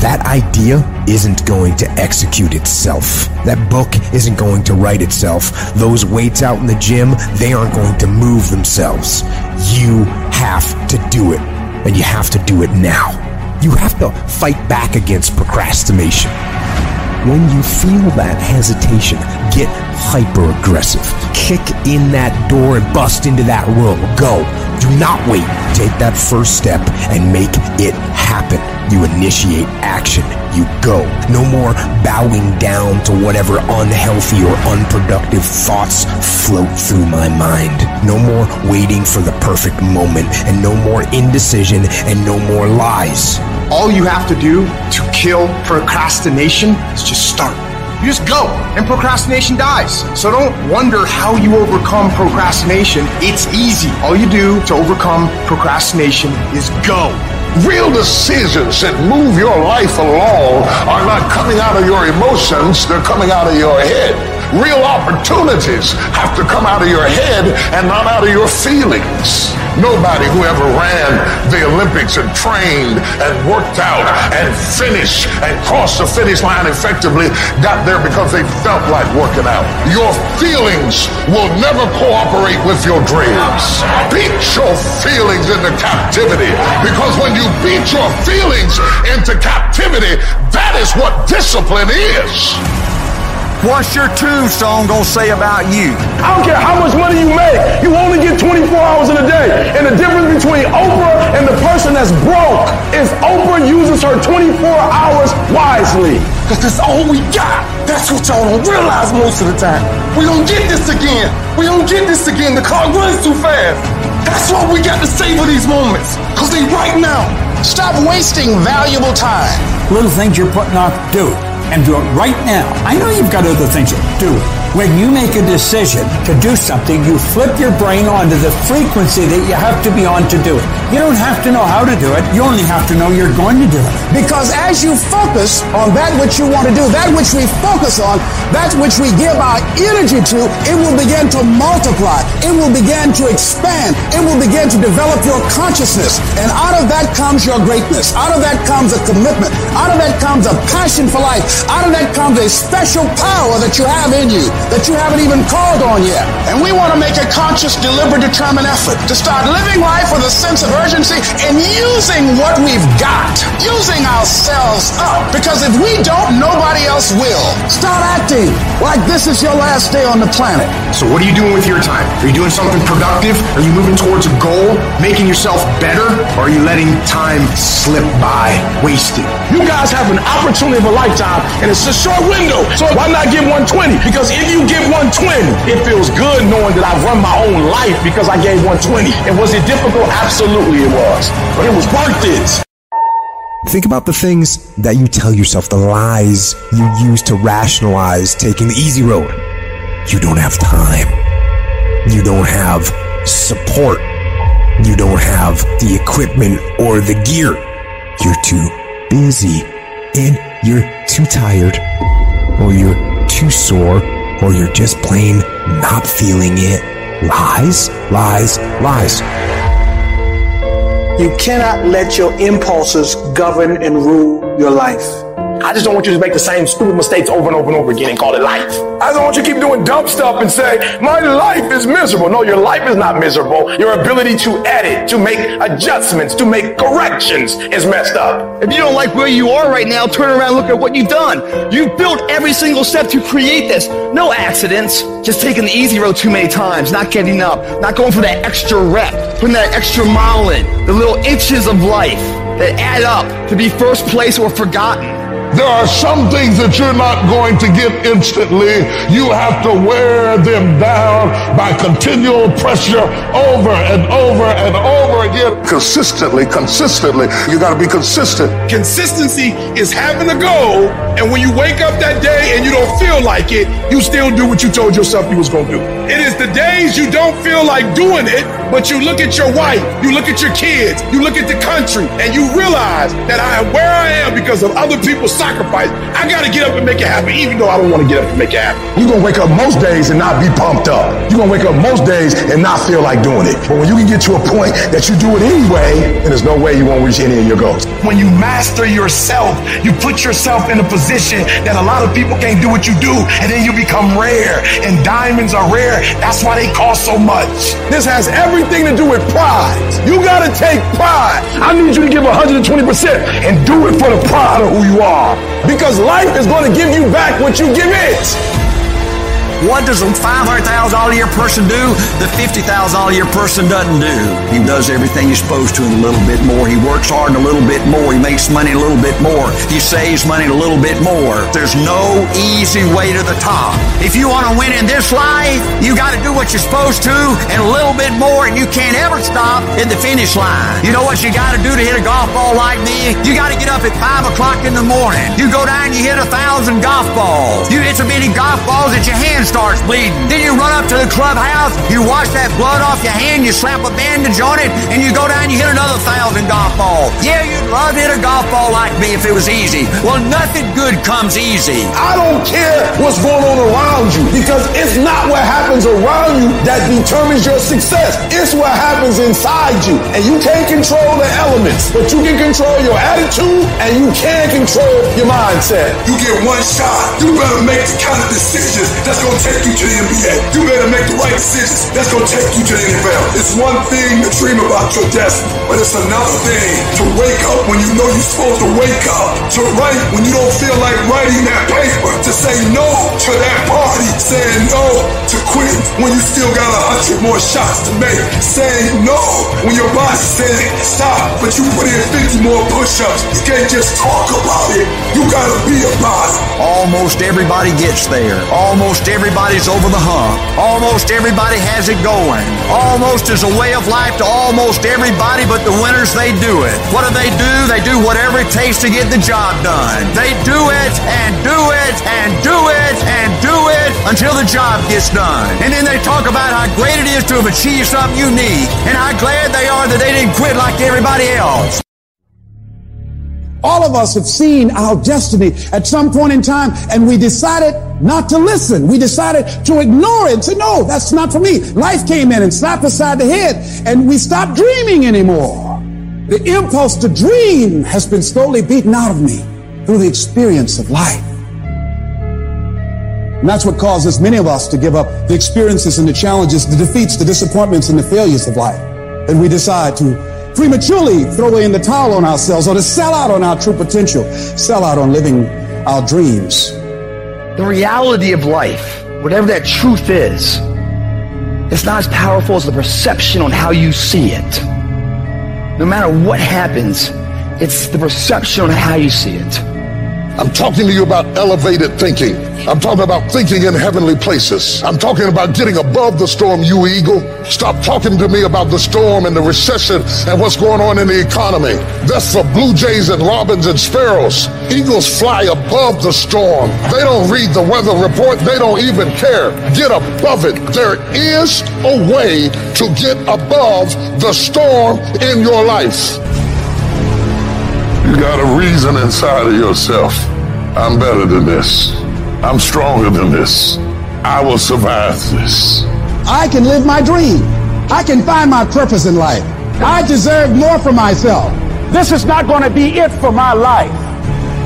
That idea isn't going to execute itself. That book isn't going to write itself. Those weights out in the gym, they aren't going to move themselves. You have to do it. And you have to do it now. You have to fight back against procrastination. When you feel that hesitation, get hyper aggressive. Kick in that door and bust into that room. Go. Do not wait. Take that first step and make it happen. You initiate action. You go. No more bowing down to whatever unhealthy or unproductive thoughts float through my mind. No more waiting for the perfect moment, and no more indecision, and no more lies. All you have to do to kill procrastination is just start. You just go, and procrastination dies. So don't wonder how you overcome procrastination. It's easy. All you do to overcome procrastination is go. Real decisions that move your life along are not coming out of your emotions, they're coming out of your head. Real opportunities have to come out of your head and not out of your feelings. Nobody who ever ran the Olympics and trained and worked out and finished and crossed the finish line effectively got there because they felt like working out. Your feelings will never cooperate with your dreams. Beat your feelings into captivity because when you beat your feelings into captivity, that is what discipline is. What's your tombstone gonna say about you? I don't care how much money you make. You only get 24 hours in a day. And the difference between Oprah and the person that's broke is Oprah uses her 24 hours wisely. Cause that's all we got. That's what y'all don't realize most of the time. We don't get this again. We don't get this again. The clock runs too fast. That's what we got to savor these moments. Cause they right now. Stop wasting valuable time. little things you're putting off, do it. And do it right now. I know you've got other things to do. When you make a decision to do something, you flip your brain onto the frequency that you have to be on to do it. You don't have to know how to do it. You only have to know you're going to do it. Because as you focus on that which you want to do, that which we focus on, that which we give our energy to, it will begin to multiply. It will begin to expand. It will begin to develop your consciousness. And out of that comes your greatness. Out of that comes a commitment. Out of that comes a passion for life. Out of that comes a special power that you have in you that you haven't even called on yet. And we want to make a conscious, deliberate, determined effort to start living life with a sense of urgency and using what we've got, using ourselves up. Because if we don't, nobody else will. Start acting like this is your last day on the planet. So, what are you doing with your time? Are you doing something productive? Are you moving towards a goal, making yourself better? Or are you letting time slip by, wasted? You guys have an opportunity of a lifetime, and it's a short window. So why not give 120? Because if you give 120, it feels good knowing that I've run my own life because I gave 120. And was it difficult? Absolutely it was. But it was worth it. Think about the things that you tell yourself, the lies you use to rationalize taking the easy road. You don't have time. You don't have support. You don't have the equipment or the gear. You're too busy and you're too tired or you're too sore or you're just plain not feeling it. Lies, lies, lies. You cannot let your impulses govern and rule your life. I just don't want you to make the same stupid mistakes over and over and over again and call it life. I don't want you to keep doing dumb stuff and say, my life is miserable. No, your life is not miserable. Your ability to edit, to make adjustments, to make corrections is messed up. If you don't like where you are right now, turn around and look at what you've done. You've built every single step to create this. No accidents. Just taking the easy road too many times, not getting up, not going for that extra rep, putting that extra mile in, the little inches of life that add up to be first place or forgotten. There are some things that you're not going to get instantly. You have to wear them down by continual pressure over and over and over again. Consistently, consistently. You got to be consistent. Consistency is having a goal, and when you wake up that day and you don't feel like it, you still do what you told yourself you was going to do. It is the days you don't feel like doing it, but you look at your wife, you look at your kids, you look at the country, and you realize that I am where I am because of other people's sacrifice. I got to get up and make it happen, even though I don't want to get up and make it happen. You're gonna wake up most days and not be pumped up. You're gonna wake up most days and not feel like doing it. But when you can get to a point that you do it anyway, then there's no way you won't reach any of your goals. When you master yourself, you put yourself in a position that a lot of people can't do what you do, and then you become rare. And diamonds are rare. That's why they cost so much. This has everything to do with pride. You gotta take pride. I need you to give 120% and do it for the pride of who you are. Because life is gonna give you back what you give it. What does a $500,000 a year person do The $50,000 a year person doesn't do? He does everything he's supposed to and a little bit more. He works hard and a little bit more. He makes money a little bit more. He saves money a little bit more. There's no easy way to the top. If you want to win in this life, you got to do what you're supposed to and a little bit more, and you can't ever stop at the finish line. You know what you got to do to hit a golf ball like me? You got to get up at 5 o'clock in the morning. You go down, you hit a thousand golf balls. You hit so many golf balls that your hands starts bleeding. Then you run up to the clubhouse, you wash that blood off your hand, you slap a bandage on it, and you go down, you hit another thousand golf balls. Yeah, you'd love to hit a golf ball like me if it was easy. Well, nothing good comes easy. I don't care what's going on around you because it's not what happens around you that determines your success. It's what happens inside you. And you can't control the elements, but you can control your attitude and you can control your mindset. You get one shot. You better make the kind of decisions that's going to take you to the NBA. You better make the right decisions that's to take you to the NFL. It's one thing to dream about your destiny, but it's another thing to wake up when you know you're supposed to wake up, to write when you don't feel like writing that paper, to say no to that party, saying no to quit when you still got a hundred more shots to make, saying no when your boss says stop, but you put in 50 more push-ups. You can't just talk about it. You gotta be about it. Almost everybody gets there. Almost everybody's over the hump. Almost everybody has it going. Almost is a way of life to almost everybody, but the winners, they do it. What do they do? They do whatever it takes to get the job done. They do it and do it and do it and do it until the job gets done. And then they talk about how great it is to have achieved something unique and how glad they are that they didn't quit like everybody else. All of us have seen our destiny at some point in time, and we decided not to listen. We decided to ignore it say, no, that's not for me. Life came in and slapped us side the head, and we stopped dreaming anymore. The impulse to dream has been slowly beaten out of me through the experience of life. And that's what causes many of us to give up the experiences and the challenges, the defeats, the disappointments, and the failures of life. And we decide to prematurely throw in the towel on ourselves or to sell out on our true potential, sell out on living our dreams. The reality of life, whatever that truth is, it's not as powerful as the perception on how you see it. No matter what happens, it's the perception on how you see it. I'm talking to you about elevated thinking. I'm talking about thinking in heavenly places. I'm talking about getting above the storm, you eagle. Stop talking to me about the storm and the recession and what's going on in the economy. That's for blue jays and robins and sparrows. Eagles fly above the storm. They don't read the weather report. They don't even care. Get above it. There is a way to get above the storm in your life. Got a reason inside of yourself. I'm better than this. I'm stronger than this. I will survive this. I can live my dream. I can find my purpose in life. I deserve more for myself. This is not going to be it for my life.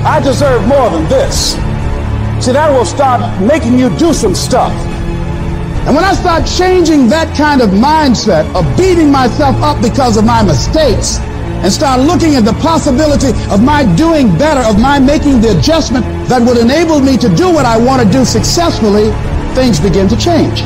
I deserve more than this. See, that will start making you do some stuff. And when I start changing that kind of mindset of beating myself up because of my mistakes, and start looking at the possibility of my doing better, of my making the adjustment that would enable me to do what I want to do successfully, things begin to change.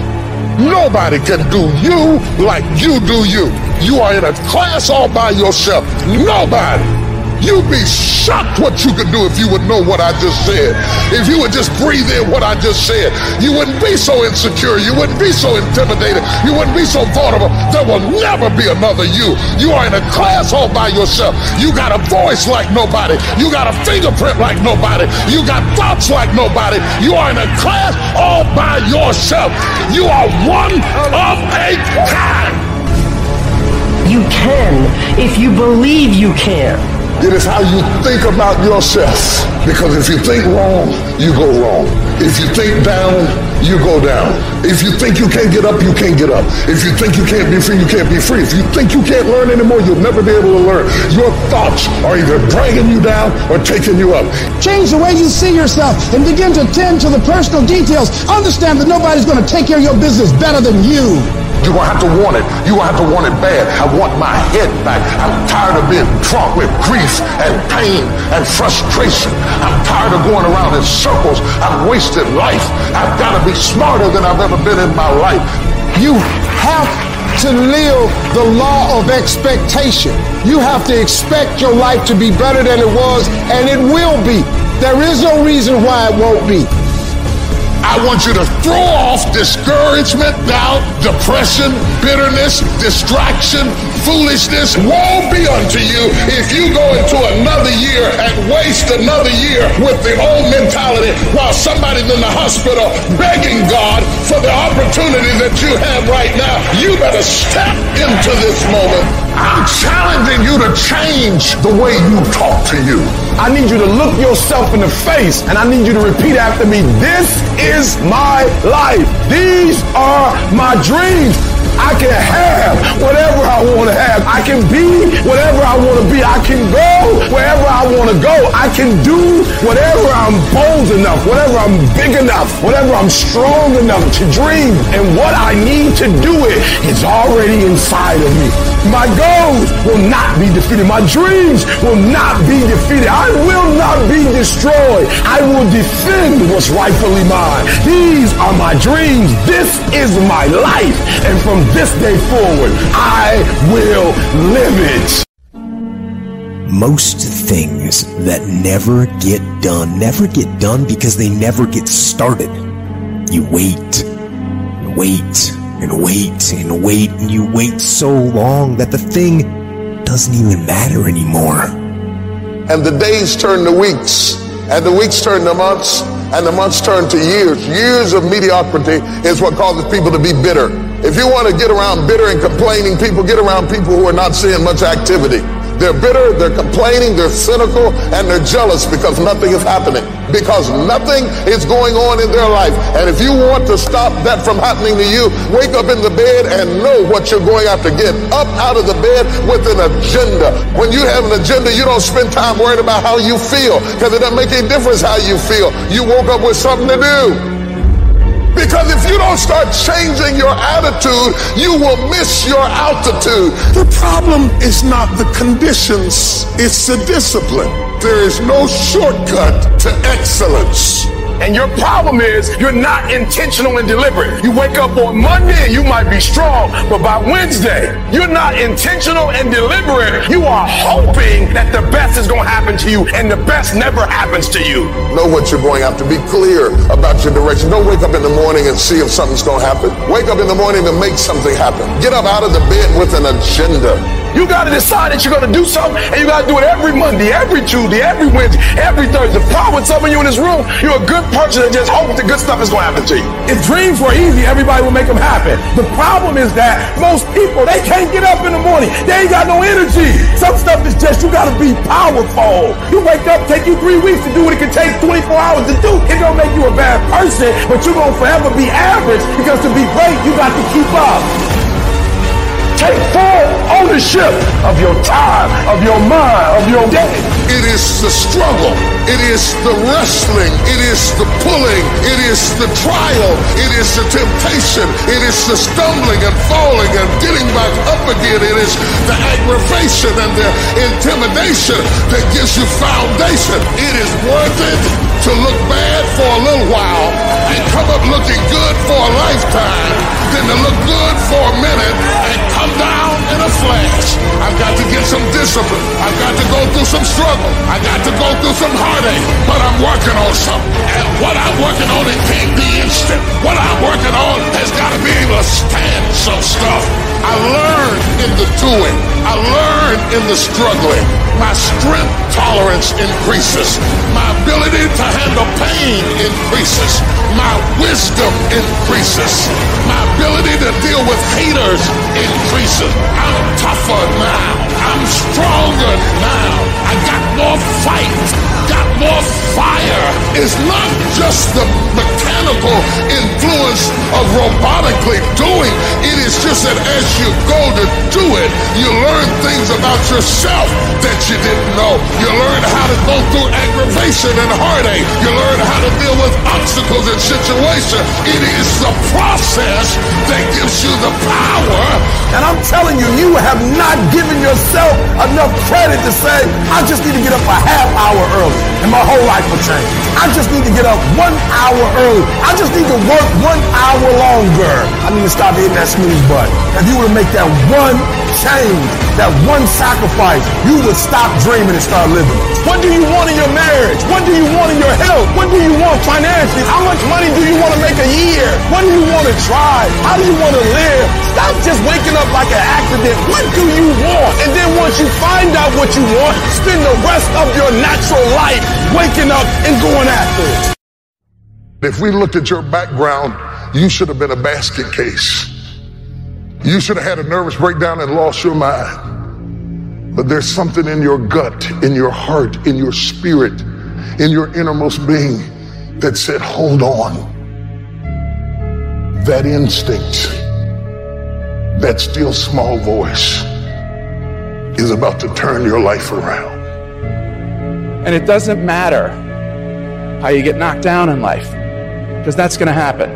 Nobody can do you like you do you. You are in a class all by yourself. Nobody. You'd be shocked what you could do if you would know what I just said. If you would just breathe in what I just said, you wouldn't be so insecure. You wouldn't be so intimidated. You wouldn't be so vulnerable. There will never be another you. You are in a class all by yourself. You got a voice like nobody. You got a fingerprint like nobody. You got thoughts like nobody. You are in a class all by yourself. You are one of a kind. You can if you believe you can. It is how you think about yourself. Because if you think wrong, you go wrong. If you think down, you go down. If you think you can't get up, you can't get up. If you think you can't be free, you can't be free. If you think you can't learn anymore, you'll never be able to learn. Your thoughts are either dragging you down or taking you up. Change the way you see yourself and begin to tend to the personal details. Understand that nobody's going to take care of your business better than you. You're gonna have to want it. You're gonna have to want it bad. I want my head back. I'm tired of being drunk with grief and pain and frustration. I'm tired of going around in circles. I've wasted life. I've gotta be smarter than I've ever been in my life. You have to live the law of expectation. You have to expect your life to be better than it was, and it will be. There is no reason why it won't be. I want you to throw off discouragement, doubt, depression, bitterness, distraction, foolishness. Woe be unto you if you go into another year and waste another year with the old mentality while somebody's in the hospital begging God right now. You better step into this moment. I'm challenging you to change the way you talk to you. I need you to look yourself in the face and I need you to repeat after me. This is my life. These are my dreams. I can have whatever I want to have. I can be whatever I want to be. I can go wherever I want to go. I can do whatever I'm bold enough, whatever I'm big enough, whatever I'm strong enough to dream. And what I need to do it is already inside of me. My goals will not be defeated. My dreams will not be defeated. I will not be destroyed. I will defend what's rightfully mine. These are my dreams. This is my life. And from this day forward, I will live it. Most things that never get done, never get done because they never get started. You wait, wait, and wait, and wait, and you wait so long that the thing doesn't even matter anymore. And the days turn to weeks, and the weeks turn to months, and the months turn to years. Years of mediocrity is what causes people to be bitter. If you want to get around bitter and complaining people, get around people who are not seeing much activity. They're bitter, they're complaining, they're cynical, and they're jealous because nothing is happening. Because nothing is going on in their life. And if you want to stop that from happening to you, wake up in the bed and know what you're going after. Get up out of the bed with an agenda. When you have an agenda, you don't spend time worrying about how you feel because it doesn't make any difference how you feel. You woke up with something to do. Because if you don't start changing your attitude, you will miss your altitude. The problem is not the conditions, it's the discipline. There is no shortcut to excellence. And your problem is you're not intentional and deliberate. You wake up on Monday and you might be strong, but by Wednesday, you're not intentional and deliberate. You are hoping that the best is going to happen to you, and the best never happens to you. Know what you're going after. Be clear about your direction. Don't wake up in the morning and see if something's going to happen. Wake up in the morning to make something happen. Get up out of the bed with an agenda. You got to decide that you're going to do something, and you got to do it every Monday, every Tuesday, every Wednesday, every Thursday. The with some of you in this room, you're a good person that just hopes that good stuff is going to happen to you. If dreams were easy, everybody would make them happen. The problem is that most people, they can't get up in the morning. They ain't got no energy. Some stuff is just, you got to be powerful. You wake up, take you three weeks to do what it can take 24 hours to do. It don't make you a bad person, but you're going to forever be average because to be great, you got to keep up. Take full ownership of your time, of your mind, of your day. It is the struggle. It is the wrestling. It is the pulling. It is the trial. It is the temptation. It is the stumbling and falling and getting back up again. It is the aggravation and the intimidation that gives you foundation. It is worth it to look bad for a little while and come up looking good for a lifetime than to look good for a minute and come down in a flash. I've got to get some discipline. I've got to go through some struggle. I got to go through some heartache. But I'm working on something. And what I'm working on, it can't be instant. What I'm working on has got to be able to stand some stuff. I learned in the doing. I learned in the struggling. My strength tolerance increases. My ability to handle pain increases. My wisdom increases. My ability to deal with haters increases. I'm tougher now. I'm stronger now. I got more fight. Got more fire. It's not just the mechanical influence of robotically doing. It is just that as you go to do it, you learn things about yourself that you didn't know. You learn how to go through aggravation and heartache. You learn how to deal with obstacles and situations. It is the process that gives you the power. And I'm telling you, you have not given yourself enough credit to say, I just need to get up a half hour early and my whole life will change. I just need to get up one hour early. I just need to work one hour longer. I need to stop hitting that snooze button. If you were to make that one change, that one sacrifice, you would stop dreaming and start living. What do you want in your marriage? What do you want in your health? What do you want financially? How much money do you want to make a year? What do you want to try? How do you want to live? Stop just waking up like an accident. What do you want? And then once you find out what you want, spend the rest of your natural life waking up and going after it. If we looked at your background, you should have been a basket case. You should have had a nervous breakdown and lost your mind. But there's something in your gut, in your heart, in your spirit, in your innermost being that said, hold on. That instinct, that still small voice is about to turn your life around. And it doesn't matter how you get knocked down in life, because that's going to happen.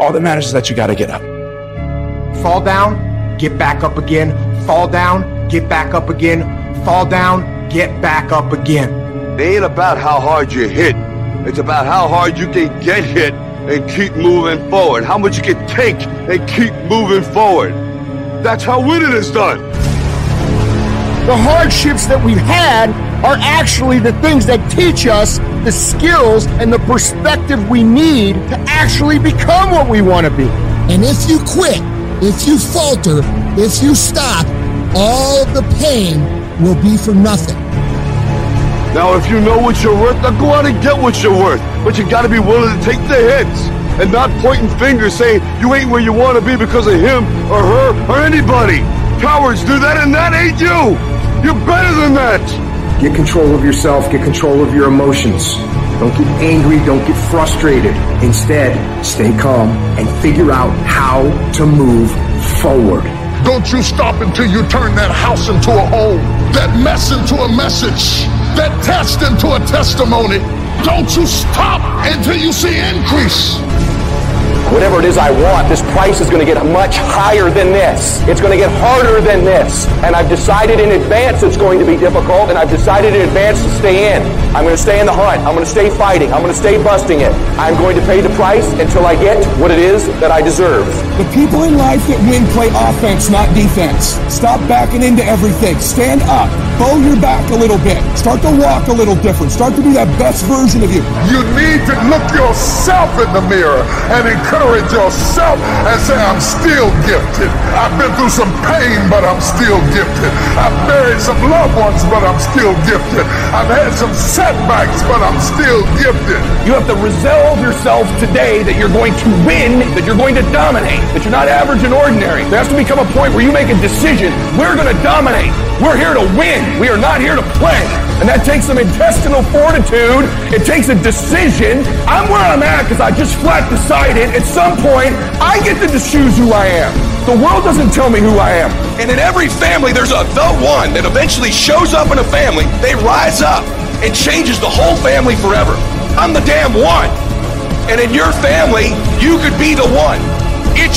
All that matters is that you got to get up. Fall down, get back up again. Fall down, get back up again. Fall down, get back up again. It ain't about how hard you hit. It's about how hard you can get hit and keep moving forward. How much you can take and keep moving forward. That's how winning is done. The hardships that we've had are actually the things that teach us the skills and the perspective we need to actually become what we want to be. And if you quit, if you falter, if you stop, all the pain will be for nothing. Now, if you know what you're worth, now go out and get what you're worth. But you gotta be willing to take the hits and not pointing fingers saying you ain't where you wanna be because of him or her or anybody. Cowards do that and that ain't you. You're better than that. Get control of yourself, get control of your emotions. Don't get angry, don't get frustrated. Instead, stay calm and figure out how to move forward. Don't you stop until you turn that house into a home, that mess into a message, that test into a testimony. Don't you stop until you see increase. Whatever it is I want, this price is going to get much higher than this. It's going to get harder than this. And I've decided in advance it's going to be difficult, and I've decided in advance to stay in. I'm going to stay in the hunt. I'm going to stay fighting. I'm going to stay busting it. I'm going to pay the price until I get what it is that I deserve. The people in life that win play offense, not defense. Stop backing into everything. Stand up. Bow your back a little bit. Start to walk a little different. Start to be that best version of you. You need to look yourself in the mirror and encourage yourself and say, I'm still gifted. I've been through some pain, but I'm still gifted. I've buried some loved ones, but I'm still gifted. I've had some setbacks, but I'm still gifted. You have to resolve yourself today that you're going to win, that you're going to dominate, that you're not average and ordinary. There has to become a point where you make a decision. We're going to dominate. We're here to win. We are not here to play. And that takes some intestinal fortitude. It takes a decision. I'm where I'm at because I just flat decided at some point I get to choose who I am. The world doesn't tell me who I am. And in every family, there's a the one that eventually shows up in a family. They rise up and changes the whole family forever. I'm the damn one. And in your family, you could be the one.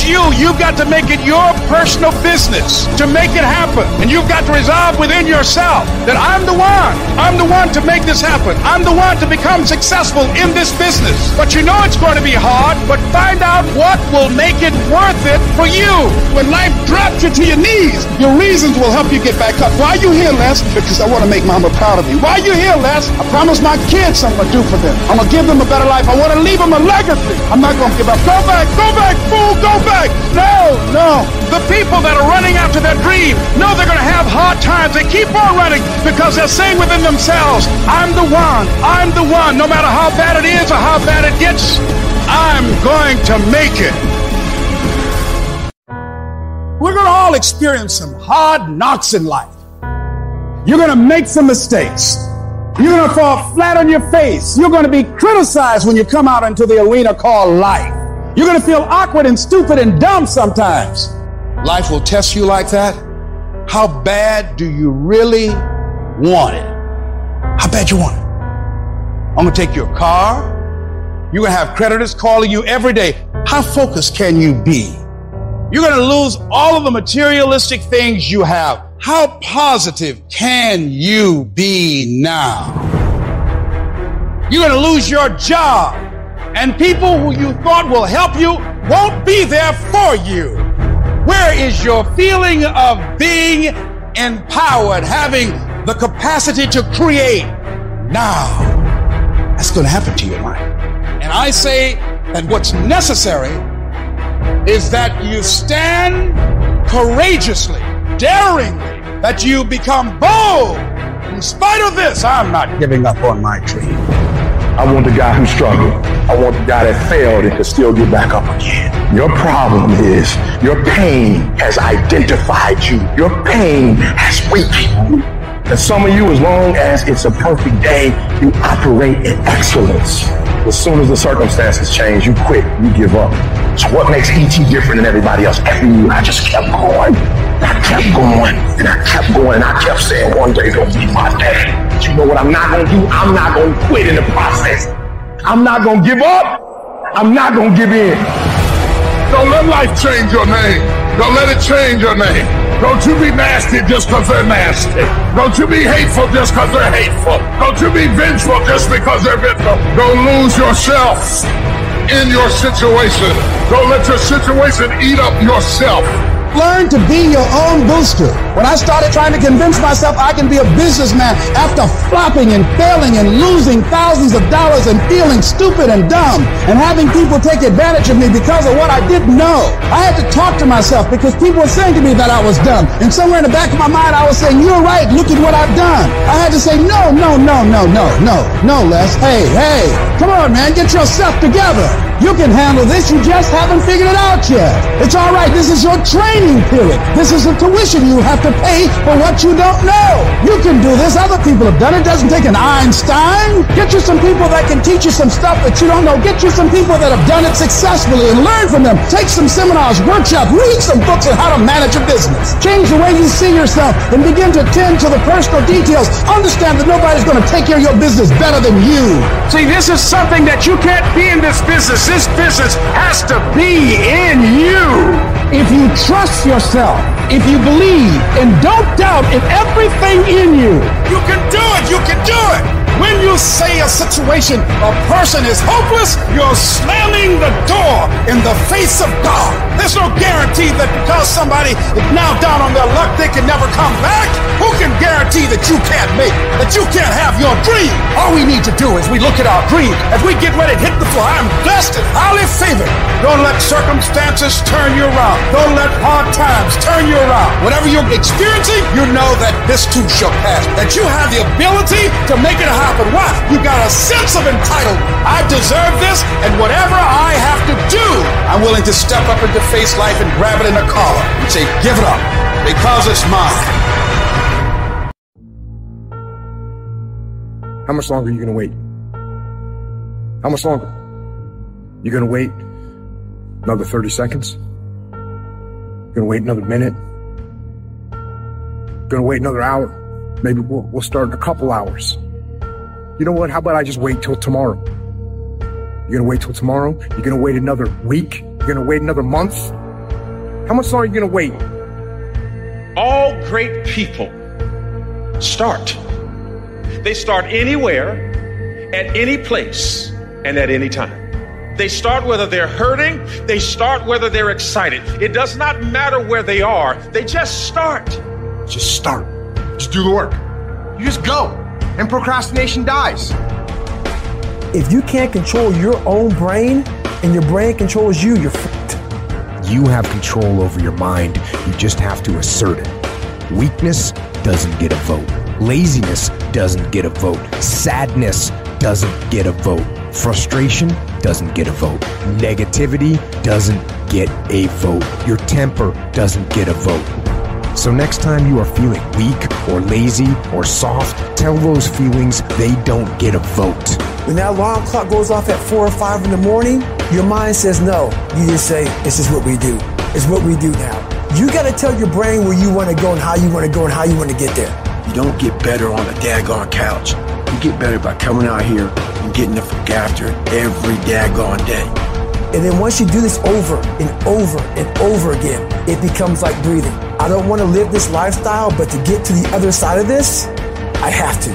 You. You've got to make it your personal business to make it happen. And you've got to resolve within yourself that I'm the one. I'm the one to make this happen. I'm the one to become successful in this business. But you know it's going to be hard, but find out what will make it worth it for you. When life drops you to your knees, your reasons will help you get back up. Why are you here, Les? Because I want to make mama proud of me. Why are you here, Les? I promise my kids I'm going to do for them. I'm going to give them a better life. I want to leave them a legacy. I'm not going to give up. Go back, go back, fool, go back. No, no. The people that are running after their dream know they're going to have hard times. They keep on running because they're saying within themselves, I'm the one. I'm the one. No matter how bad it is or how bad it gets, I'm going to make it. We're going to all experience some hard knocks in life. You're going to make some mistakes. You're going to fall flat on your face. You're going to be criticized when you come out into the arena called life. You're going to feel awkward and stupid and dumb sometimes. Life will test you like that. How bad do you really want it? How bad you want it? I'm going to take your car. You're going to have creditors calling you every day. How focused can you be? You're going to lose all of the materialistic things you have. How positive can you be now? You're going to lose your job, and people who you thought will help you won't be there for you. Where is your feeling of being empowered, having the capacity to create now? That's going to happen to your life. And I say that what's necessary is that you stand courageously, daringly, that you become bold. In spite of this, I'm not giving up on my dream. I want the guy who struggled. I want the guy that failed and could still get back up again. Your problem is your pain has identified you. Your pain has weakened you. And some of you, as long as it's a perfect day, you operate in excellence. As soon as the circumstances change, you quit, you give up. So what makes ET different than everybody else? Every year I just kept going. I kept going and I kept going and I kept saying one day gonna be my day. But you know what I'm not gonna do? I'm not gonna quit in the process. I'm not gonna give up. I'm not gonna give in. Don't let life change your name. Don't let it change your name. Don't you be nasty just because they're nasty. Don't you be hateful just because they're hateful. Don't you be vengeful just because they're vengeful. Don't lose yourself in your situation. Don't let your situation eat up yourself. Learn to be your own booster. When I started trying to convince myself I can be a businessman after flopping and failing and losing thousands of dollars and feeling stupid and dumb and having people take advantage of me because of what I didn't know. I had to talk to myself because people were saying to me that I was dumb. And somewhere in the back of my mind, I was saying, you're right. Look at what I've done. I had to say, no, no, no, no, no, no, no, Les. Hey, hey, come on, man. Get yourself together. You can handle this. You just haven't figured it out yet. It's all right. This is your training period. This is the tuition you have to pay for what you don't know. You can do this. Other people have done it. Doesn't take an Einstein. Get you some people that can teach you some stuff that you don't know. Get you some people that have done it successfully and learn from them. Take some seminars, workshops, read some books on how to manage a business. Change the way you see yourself and begin to tend to the personal details. Understand that nobody's going to take care of your business better than you. See, this is something that you can't be in this business. This business has to be in you. If you trust yourself, if you believe, and don't doubt in everything in you, You can do it. You can do it. When you say a situation, a person is hopeless, you're slamming the door in the face of God. There's no guarantee that because somebody is now down on their luck, they can never come back. Who can guarantee that you can't make, that you can't have your dream? All we need to do is we look at our dream. As we get ready to hit the floor, I'm blessed and highly favored. Don't let circumstances turn you around. Don't let hard times turn you around. Whatever you're experiencing, you know that this too shall pass. That you have the ability to make it happen. Why? You got a sense of entitlement. I deserve this, and whatever I have to do, I'm willing to step up and to face life and grab it in a collar and say, give it up, because it's mine. How much longer are you gonna wait? How much longer? You gonna wait another 30 seconds? You Gonna wait another minute? Gonna wait another hour? Maybe we'll, we'll start in a couple hours. You know what? How about I just wait till tomorrow? You're gonna wait till tomorrow? You're gonna wait another week? You're gonna wait another month? How much longer are you gonna wait? All great people start. They start anywhere, at any place, and at any time. They start whether they're hurting, they start whether they're excited. It does not matter where they are, they just start. Just start. Just do the work. You just go. And procrastination dies. If you can't control your own brain and your brain controls you, you're fucked. You have control over your mind. You just have to assert it. Weakness doesn't get a vote. Laziness doesn't get a vote. Sadness doesn't get a vote. Frustration doesn't get a vote. Negativity doesn't get a vote. Your temper doesn't get a vote. So next time you are feeling weak or lazy or soft, tell those feelings they don't get a vote. When that alarm clock goes off at four or five in the morning, your mind says no. You just say, this is what we do. It's what we do now. You got to tell your brain where you want to go and how you want to go and how you want to get there. You don't get better on a daggone couch. You get better by coming out here and getting the fuck after it every daggone day. And then once you do this over and over and over again, it becomes like breathing. I don't want to live this lifestyle, but to get to the other side of this, I have to.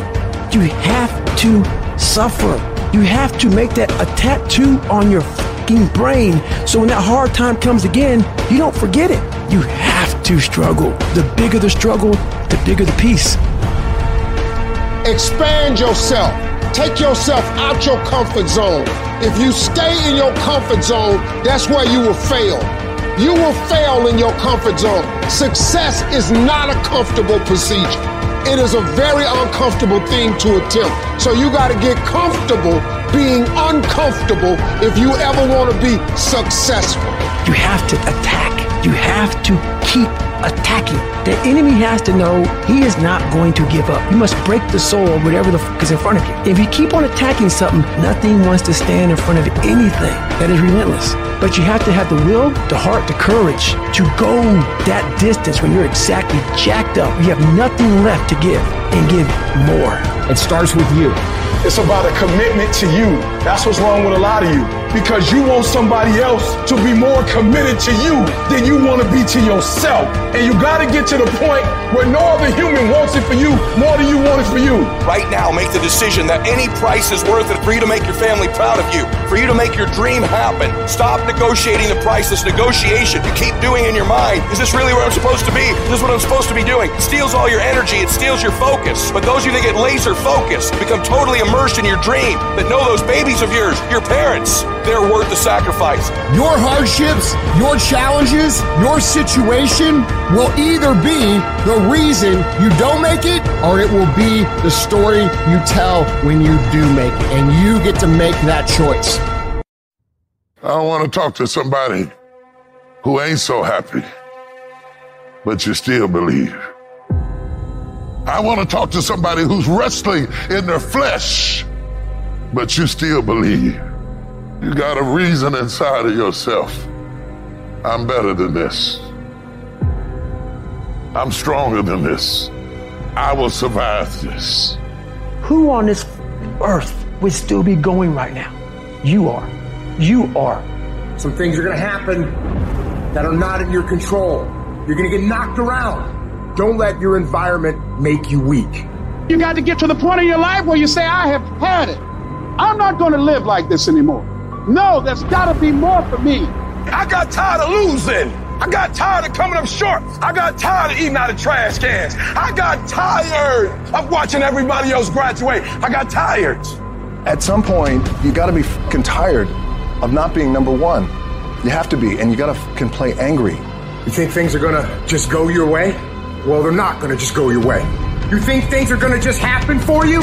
You have to suffer. You have to make that a tattoo on your fucking brain so when that hard time comes again, you don't forget it. You have to struggle. The bigger the struggle, the bigger the peace. Expand yourself. Take yourself out your comfort zone. If you stay in your comfort zone, that's where you will fail. You will fail in your comfort zone. Success is not a comfortable procedure. It is a very uncomfortable thing to attempt. So you got to get comfortable being uncomfortable if you ever want to be successful. You have to attack. You have to keep attacking. The enemy has to know he is not going to give up. You must break the soul of whatever the fuck is in front of you. If you keep on attacking something, nothing wants to stand in front of anything that is relentless. But you have to have the will, the heart, the courage to go that distance when you're exactly jacked up. You have nothing left to give and give more. It starts with you. It's about a commitment to you. That's what's wrong with a lot of you. Because you want somebody else to be more committed to you than you want to be to yourself. And you got to get to the point where no other human wants it for you more than you want it for you. Right now, make the decision that any price is worth it for you to make your family proud of you, for you to make your dream happen. Stop negotiating the price. This negotiation you keep doing in your mind. Is this really where I'm supposed to be? Is this what I'm supposed to be doing? It steals all your energy. It steals your focus. But those of you that get laser focused become totally immersed in your dream, that know those babies of yours, your parents, they're worth the sacrifice. Your hardships, your challenges, your situation will either be the reason you don't make it or it will be the story you tell when you do make it. And you get to make that choice. I want to talk to somebody who ain't so happy, but you still believe. I want to talk to somebody who's wrestling in their flesh, but you still believe. You got a reason inside of yourself. I'm better than this. I'm stronger than this. I will survive this. Who on this earth would still be going right now? You are. You are. Some things are going to happen that are not in your control. You're going to get knocked around. Don't let your environment make you weak. You got to get to the point in your life where you say, I have had it. I'm not going to live like this anymore. No, there's got to be more for me. I got tired of losing. I got tired of coming up short. I got tired of eating out of trash cans. I got tired of watching everybody else graduate. I got tired. At some point, you got to be fucking tired of not being number one. You have to be, and you got to fucking play angry. You think things are going to just go your way? Well, they're not going to just go your way. You think things are going to just happen for you?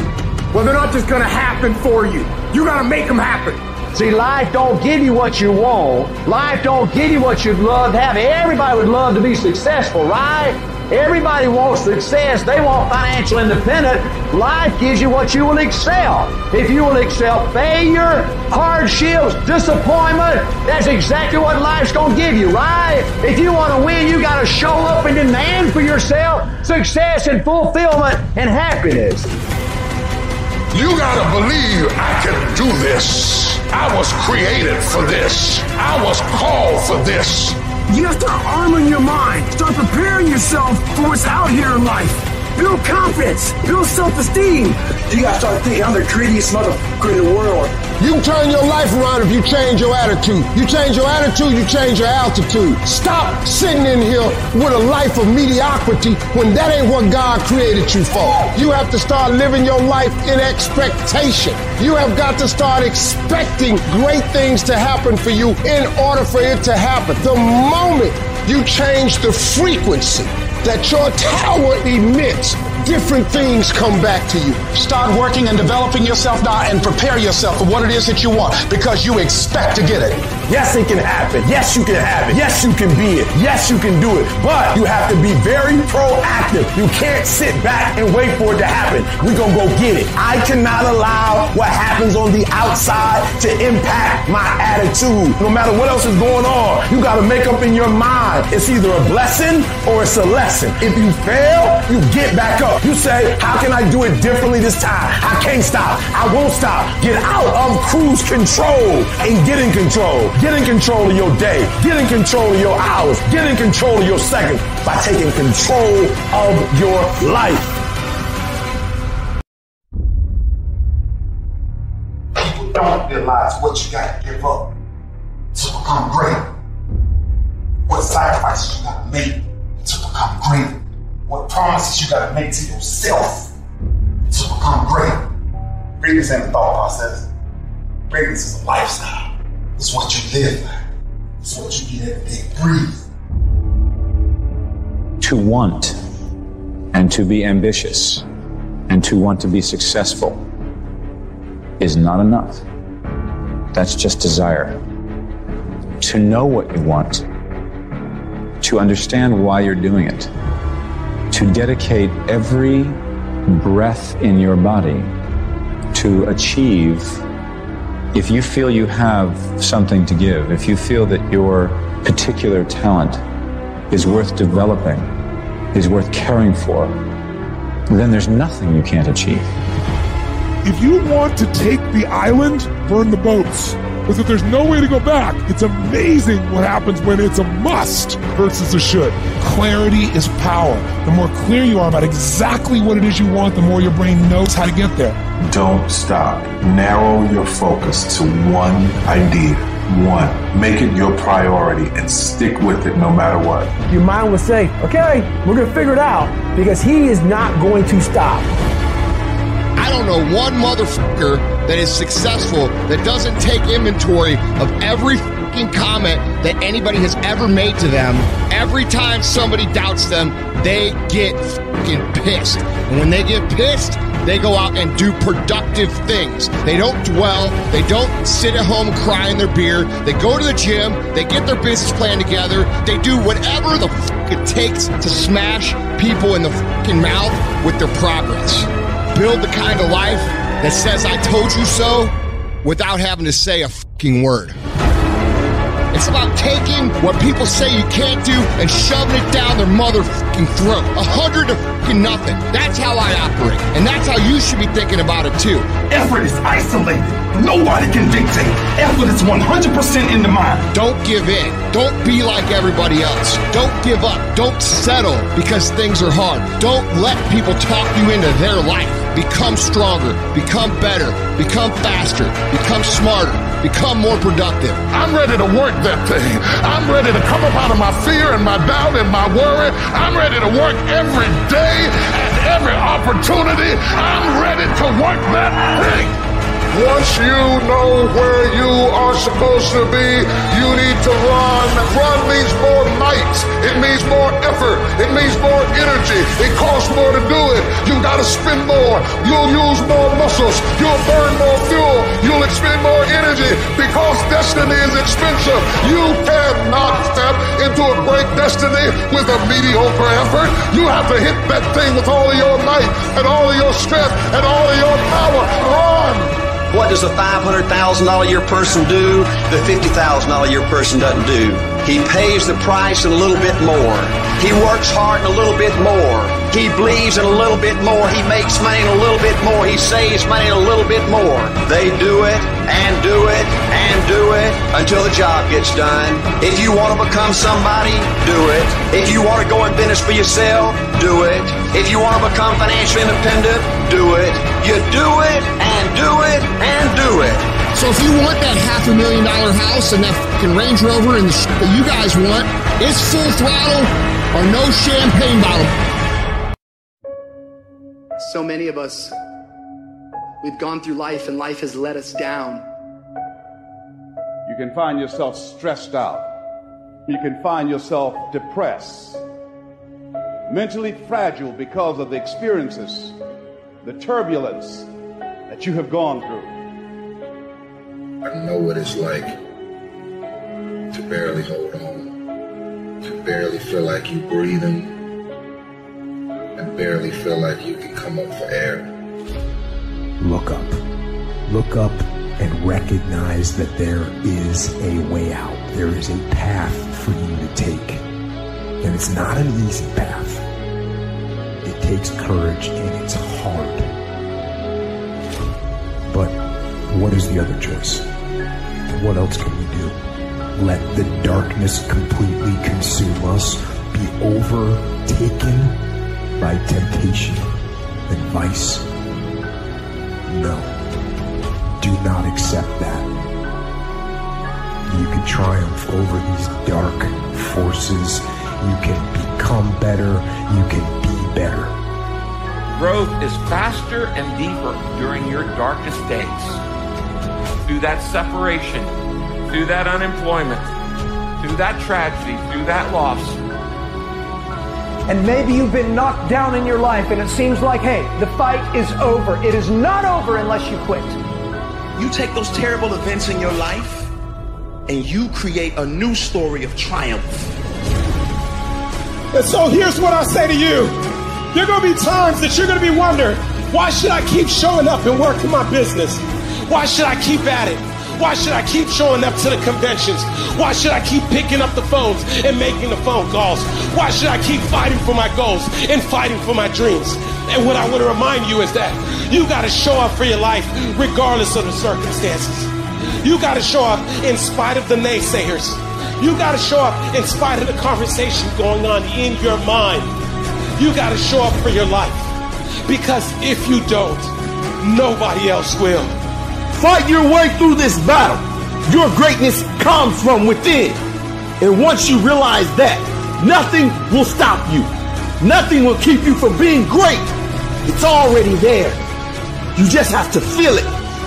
Well, they're not just going to happen for you. You got to make them happen. See, life don't give you what you want. Life don't give you what you'd love to have. Everybody would love to be successful, right? Everybody wants success. They want financial independence. Life gives you what you will excel. If you will excel failure, hardships, disappointment, that's exactly what life's going to give you, right? If you want to win, you got to show up and demand for yourself success and fulfillment and happiness. You gotta believe I can do this. I was created for this. I was called for this. You have to arming your mind. Start preparing yourself for what's out here in life. Build confidence. Build self-esteem. You gotta start thinking, I'm the greatest motherfucker in the world. You can turn your life around if you change your attitude. You change your attitude, you change your altitude. Stop sitting in here with a life of mediocrity when that ain't what God created you for. You have to start living your life in expectation. You have got to start expecting great things to happen for you in order for it to happen. The moment you change the frequency that your tower emits, different things come back to you. Start working and developing yourself now and prepare yourself for what it is that you want because you expect to get it. Yes, it can happen. Yes, you can have it. Yes, you can be it. Yes, you can do it. But you have to be very proactive. You can't sit back and wait for it to happen. We're going to go get it. I cannot allow what happens on the outside to impact my attitude. No matter what else is going on, you got to make up in your mind. It's either a blessing or it's a lesson. If you fail, you get back up. You say, how can I do it differently this time? I can't stop. I won't stop. Get out of cruise control and get in control. Get in control of your day. Get in control of your hours. Get in control of your seconds by taking control of your life. People don't realize what you got to give up to become great. What sacrifices you got to make to become great. What promises you got to make to yourself to become great. Greatness ain't a thought process. Greatness is a lifestyle. It's what you live by. It's what you get every day. Breathe. to want and to be ambitious and to want to be successful is not enough. That's just desire. To know what you want, to understand why you're doing it, to dedicate every breath in your body to achieve if you feel you have something to give, if you feel that your particular talent is worth developing, is worth caring for, then there's nothing you can't achieve. If you want to take the island, burn the boats. Is that there's no way to go back. It's amazing what happens when it's a must versus a should. Clarity is power. The more clear you are about exactly what it is you want, the more your brain knows how to get there. Don't stop. Narrow your focus to one idea. One. Make it your priority and stick with it no matter what. Your mind will say, okay, we're going to figure it out because he is not going to stop. I don't know one motherfucker that is successful that doesn't take inventory of every fucking comment that anybody has ever made to them. Every time somebody doubts them, they get fucking pissed. And when they get pissed, they go out and do productive things. They don't dwell. They don't sit at home crying their beer. They go to the gym. They get their business plan together. They do whatever the fuck it takes to smash people in the fucking mouth with their progress. Build the kind of life that says I told you so without having to say a fucking word. It's about taking what people say you can't do and shoving it down their motherfucking throat. A hundred to fucking nothing. That's how I operate. And that's how you should be thinking about it too. Effort is isolated. Nobody can dictate. Effort is 100% in the mind. Don't give in. Don't be like everybody else. Don't give up. Don't settle because things are hard. Don't let people talk you into their life. Become stronger. Become better. Become faster. Become smarter. Become more productive. I'm ready to work that thing. I'm ready to come up out of my fear and my doubt and my worry. I'm ready to work every day and every opportunity. I'm ready to work that thing. Once you know where you are supposed to be, you need to run. Run means more might. It means more effort. It means more energy. It costs more to do it. You gotta spend more. You'll use more muscles. You'll burn more fuel. You'll expend more energy because destiny is expensive. You cannot step into a great destiny with a mediocre effort. You have to hit that thing with all of your might and all of your strength and all of your power. Run! What does a $500,000 a year person do the $50,000 a year person doesn't do? He pays the price and a little bit more. He works hard and a little bit more. He believes in a little bit more. He makes money a little bit more. He saves money a little bit more. They do it and do it and do it until the job gets done. If you want to become somebody, do it. If you want to go in business for yourself, do it. If you want to become financially independent, do it. You do it and do it and do it. So if you want that half a million dollar house and that fucking Range Rover and the shit that you guys want, it's full throttle or no champagne bottle. So many of us, we've gone through life and life has let us down. You can find yourself stressed out. You can find yourself depressed, mentally fragile because of the experiences, the turbulence that you have gone through. I know what it's like to barely hold on, to barely feel like you're breathing, and barely feel like you can come up for air. Look up. Look up and recognize that there is a way out. There is a path for you to take. And it's not an easy path. It takes courage and it's hard. But what is the other choice? What else can we do? Let the darkness completely consume us, be overtaken by temptation and vice? No. Do not accept that. You can triumph over these dark forces. You can become better. You can be better. Growth is faster and deeper during your darkest days. Through that separation, through that unemployment, through that tragedy, through that loss. And maybe you've been knocked down in your life and it seems like, hey, the fight is over. It is not over unless you quit. You take those terrible events in your life and you create a new story of triumph. And so here's what I say to you. There are going to be times that you're going to be wondering, why should I keep showing up and working my business? Why should I keep at it? Why should I keep showing up to the conventions? Why should I keep picking up the phones and making the phone calls? Why should I keep fighting for my goals and fighting for my dreams? And what I want to remind you is that you got to show up for your life regardless of the circumstances. You got to show up in spite of the naysayers. You got to show up in spite of the conversation going on in your mind. You got to show up for your life. Because if you don't, nobody else will. Fight your way through this battle. Your greatness comes from within. And once you realize that, nothing will stop you. Nothing will keep you from being great. It's already there. You just have to feel it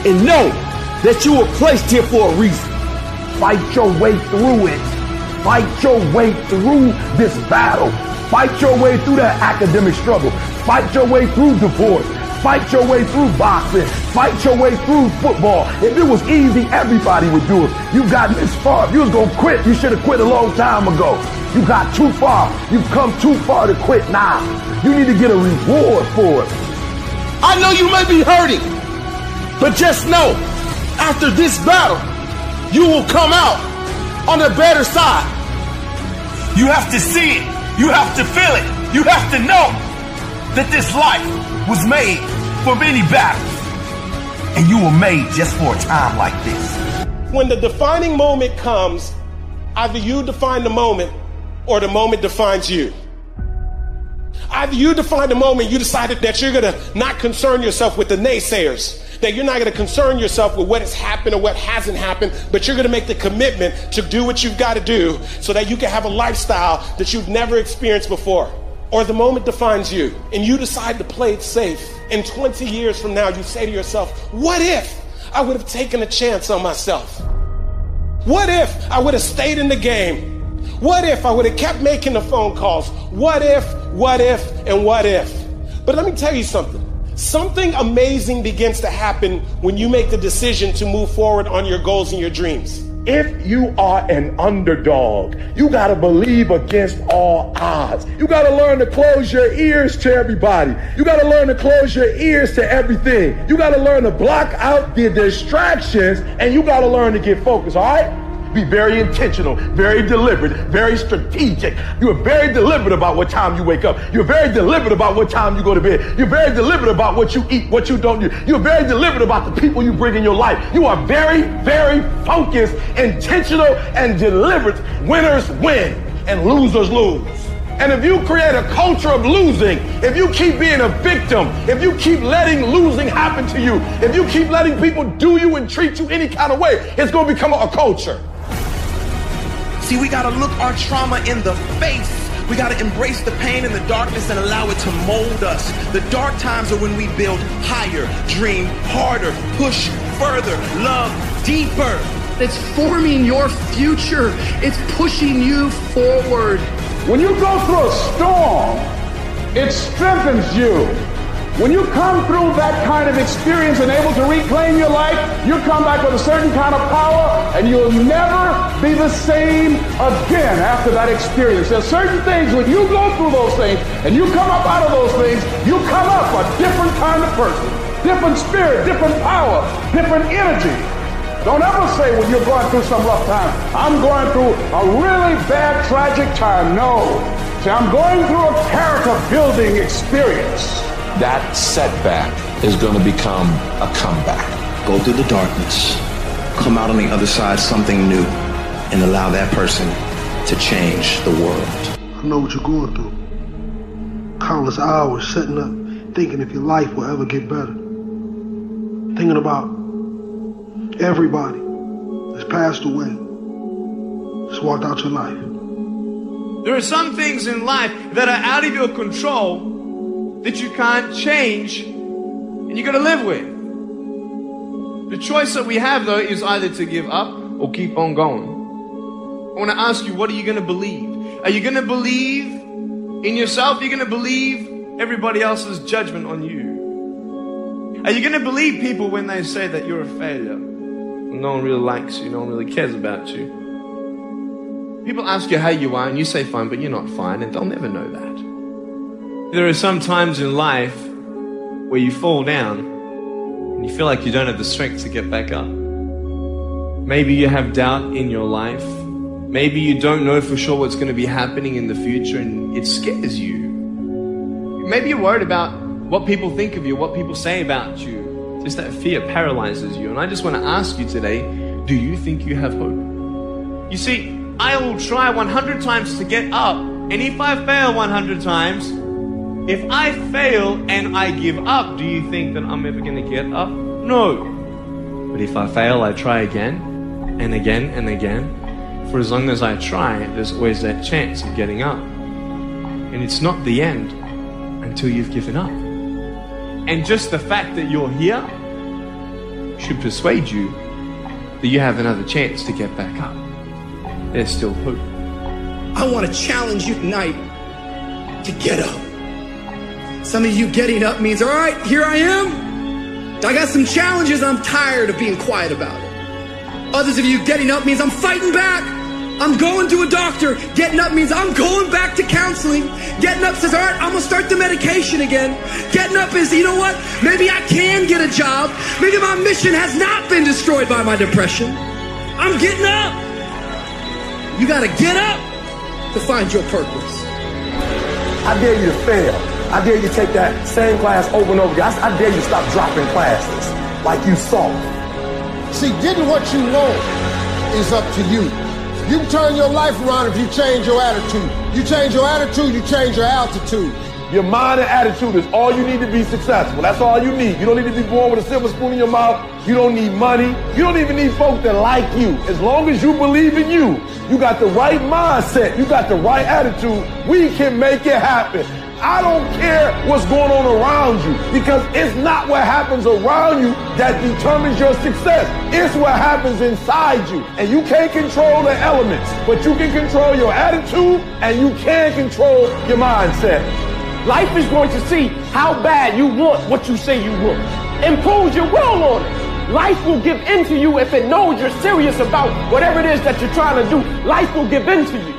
and know that you were placed here for a reason. Fight your way through it. Fight your way through this battle. Fight your way through that academic struggle. Fight your way through divorce. Fight your way through boxing. Fight your way through football. If it was easy, everybody would do it. You got this far. You was going to quit, you should have quit a long time ago. You got too far. You've come too far to quit now. You need to get a reward for it. I know you may be hurting, but just know after this battle, you will come out on the better side. You have to see it. You have to feel it. You have to know that this life was made for many battles. And you were made just for a time like this. When the defining moment comes, either you define the moment or the moment defines you. Either you define the moment, you decided that you're going to not concern yourself with the naysayers, that you're not going to concern yourself with what has happened or what hasn't happened, but you're going to make the commitment to do what you've got to do so that you can have a lifestyle that you've never experienced before. Or the moment defines you and you decide to play it safe. And 20 years from now, you say to yourself, what if I would have taken a chance on myself? What if I would have stayed in the game? What if I would have kept making the phone calls? What if, what if, and what if? But let me tell you something. Something amazing begins to happen when you make the decision to move forward on your goals and your dreams. If you are an underdog, you got to believe against all odds. You got to learn to close your ears to everybody. You got to learn to close your ears to everything. You got to learn to block out the distractions and you got to learn to get focused, all right? Be very intentional, very deliberate, very strategic. You are very deliberate about what time you wake up. You're very deliberate about what time you go to bed. You're very deliberate about what you eat, what you don't do. You're very deliberate about the people you bring in your life. You are very, very focused, intentional, and deliberate. Winners win and losers lose. And if you create a culture of losing, if you keep being a victim, if you keep letting losing happen to you, if you keep letting people do you and treat you any kind of way, it's going to become a culture. See, we got to look our trauma in the face. We got to embrace the pain and the darkness and allow it to mold us. The dark times are when we build higher, dream harder, push further, love deeper. It's forming your future. It's pushing you forward. When you go through a storm, it strengthens you. When you come through that kind of experience and able to reclaim your life, you come back with a certain kind of power and you'll never be the same again after that experience. There's certain things when you go through those things and you come up out of those things, you come up a different kind of person, different spirit, different power, different energy. Don't ever say when you're going through some rough time, I'm going through a really bad, tragic time. No. See, I'm going through a character building experience that setback is going to become a comeback. Go through the darkness, come out on the other side something new, and allow that person to change the world. I know what you're going through. Countless hours setting up, thinking if your life will ever get better. Thinking about everybody that's passed away, that's walked out your life. There are some things in life that are out of your control that you can't change and you're going to live with. The choice that we have though is either to give up or keep on going. I want to ask you, what are you going to believe? Are you going to believe in yourself? You're you going to believe everybody else's judgment on you? Are you going to believe people when they say that you're a failure? No one really likes you, no one really cares about you. People ask you how you are and you say fine, but you're not fine and they'll never know that. There are some times in life where you fall down and you feel like you don't have the strength to get back up. Maybe you have doubt in your life. Maybe you don't know for sure what's going to be happening in the future and it scares you. Maybe you're worried about what people think of you, what people say about you. Just that fear paralyzes you. And I just want to ask you today do you think you have hope? You see, I will try 100 times to get up, and if I fail 100 times, if I fail and I give up, do you think that I'm ever going to get up? No. But if I fail, I try again and again and again. For as long as I try, there's always that chance of getting up. And it's not the end until you've given up. And just the fact that you're here should persuade you that you have another chance to get back up. There's still hope. I want to challenge you tonight to get up. Some of you getting up means, all right, here I am. I got some challenges. I'm tired of being quiet about it. Others of you getting up means I'm fighting back. I'm going to a doctor. Getting up means I'm going back to counseling. Getting up says, all right, I'm going to start the medication again. Getting up is, you know what? Maybe I can get a job. Maybe my mission has not been destroyed by my depression. I'm getting up. You got to get up to find your purpose. I dare you to fail. I dare you to take that same class over and over again. I, I dare you to stop dropping classes like you saw. See, getting what you want is up to you. You can turn your life around if you change your attitude. You change your attitude, you change your altitude. Your mind and attitude is all you need to be successful. That's all you need. You don't need to be born with a silver spoon in your mouth. You don't need money. You don't even need folks that like you. As long as you believe in you, you got the right mindset, you got the right attitude, we can make it happen. I don't care what's going on around you because it's not what happens around you that determines your success. It's what happens inside you. And you can't control the elements, but you can control your attitude and you can control your mindset. Life is going to see how bad you want what you say you want. Impose your will on it. Life will give in to you if it knows you're serious about whatever it is that you're trying to do. Life will give in to you.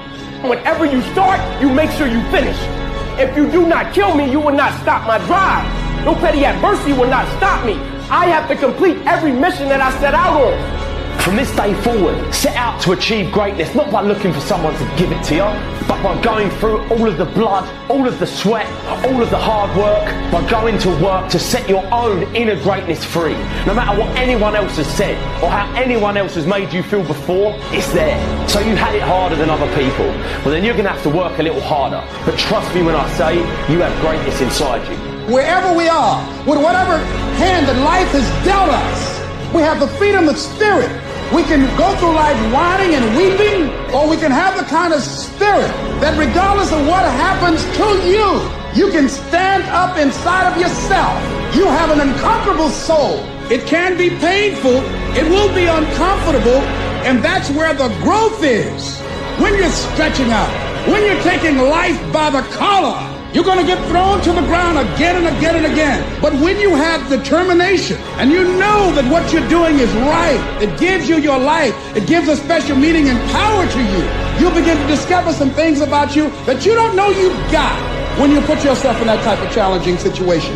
Whenever you start, you make sure you finish. If you do not kill me, you will not stop my drive. No petty adversity will not stop me. I have to complete every mission that I set out on. From this day forward, set out to achieve greatness, not by looking for someone to give it to you, but by going through all of the blood, all of the sweat, all of the hard work, by going to work to set your own inner greatness free. No matter what anyone else has said or how anyone else has made you feel before, it's there. So you had it harder than other people. Well, then you're going to have to work a little harder. But trust me when I say you have greatness inside you. Wherever we are, with whatever hand that life has dealt us, we have the freedom of spirit. We can go through life whining and weeping, or we can have the kind of spirit that regardless of what happens to you, you can stand up inside of yourself. You have an unconquerable soul. It can be painful, it will be uncomfortable, and that's where the growth is. When you're stretching out, when you're taking life by the collar, you're going to get thrown to the ground again and again and again. But when you have determination and you know that what you're doing is right, it gives you your life, it gives a special meaning and power to you. You'll begin to discover some things about you that you don't know you've got when you put yourself in that type of challenging situation.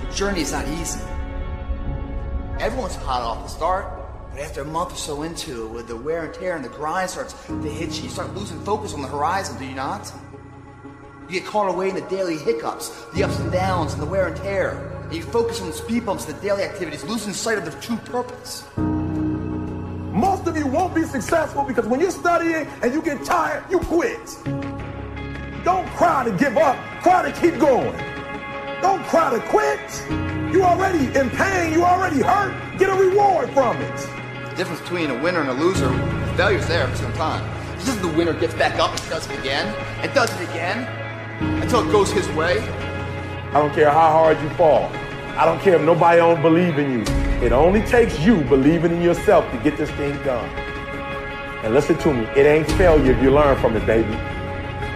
The journey is not easy. Everyone's hot off the start. But after a month or so into it, with the wear and tear and the grind starts to hit you, you start losing focus on the horizon, do you not? You get caught away in the daily hiccups, the ups and downs, and the wear and tear. And you focus on the speed bumps, the daily activities, losing sight of the true purpose. Most of you won't be successful because when you're studying and you get tired, you quit. Don't cry to give up, cry to keep going. Don't cry to quit. You already in pain, you already hurt. Get a reward from it. The difference between a winner and a loser, failure's there for some time. This is the winner gets back up and does it again, and does it again, until it goes his way. I don't care how hard you fall. I don't care if nobody don't believe in you. It only takes you believing in yourself to get this thing done. And listen to me, it ain't failure if you learn from it, baby.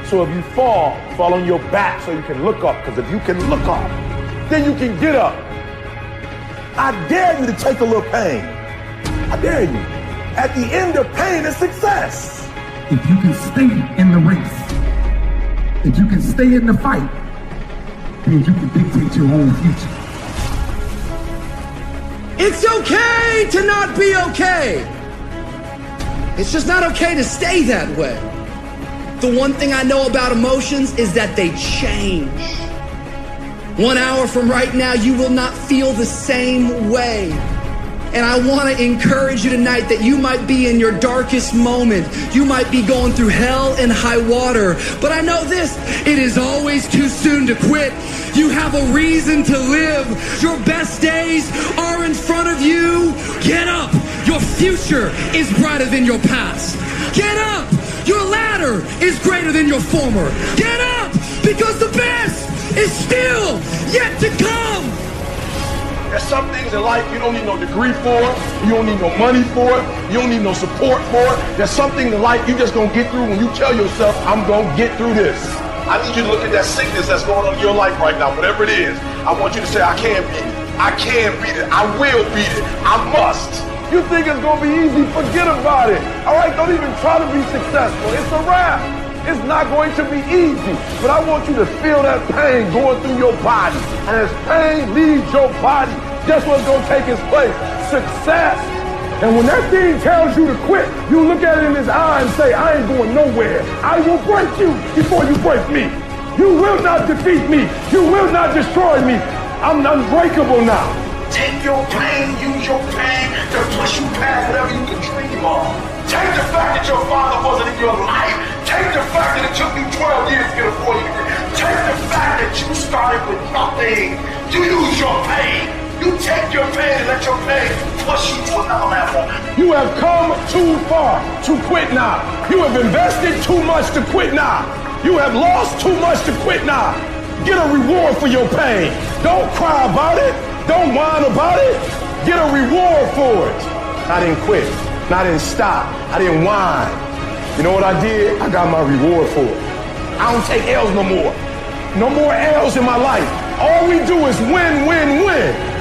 So if you fall, fall on your back so you can look up. Because if you can look up, then you can get up. I dare you to take a little pain. I dare you. At the end of pain is success. If you can stay in the race, if you can stay in the fight, then you can dictate your own future. It's okay to not be okay. It's just not okay to stay that way. The one thing I know about emotions is that they change. One hour from right now, you will not feel the same way. And I want to encourage you tonight that you might be in your darkest moment. You might be going through hell and high water. But I know this it is always too soon to quit. You have a reason to live. Your best days are in front of you. Get up. Your future is brighter than your past. Get up. Your latter is greater than your former. Get up because the best is still yet to come. There's some things in life you don't need no degree for. You don't need no money for it. You don't need no support for it. There's something in life you just gonna get through when you tell yourself, I'm gonna get through this. I need you to look at that sickness that's going on in your life right now, whatever it is. I want you to say, I can beat it. I can beat it. I will beat it. I must. You think it's gonna be easy? Forget about it. All right, don't even try to be successful. It's a wrap. It's not going to be easy, but I want you to feel that pain going through your body. And as pain leaves your body, guess what's going to take its place? Success. And when that thing tells you to quit, you look at it in his eye and say, I ain't going nowhere. I will break you before you break me. You will not defeat me. You will not destroy me. I'm unbreakable now. Take your pain, use your pain to push you past whatever you can dream of. Take the fact that your father wasn't in your life. Take the fact that it took you 12 years to get a 40 degree. Take the fact that you started with nothing. You use your pain. You take your pain and let your pain push you to another level. You have come too far to quit now. You have invested too much to quit now. You have lost too much to quit now. Get a reward for your pain. Don't cry about it. Don't whine about it. Get a reward for it. I didn't quit. I didn't stop. I didn't whine. You know what I did? I got my reward for it. I don't take L's no more. No more L's in my life. All we do is win, win, win.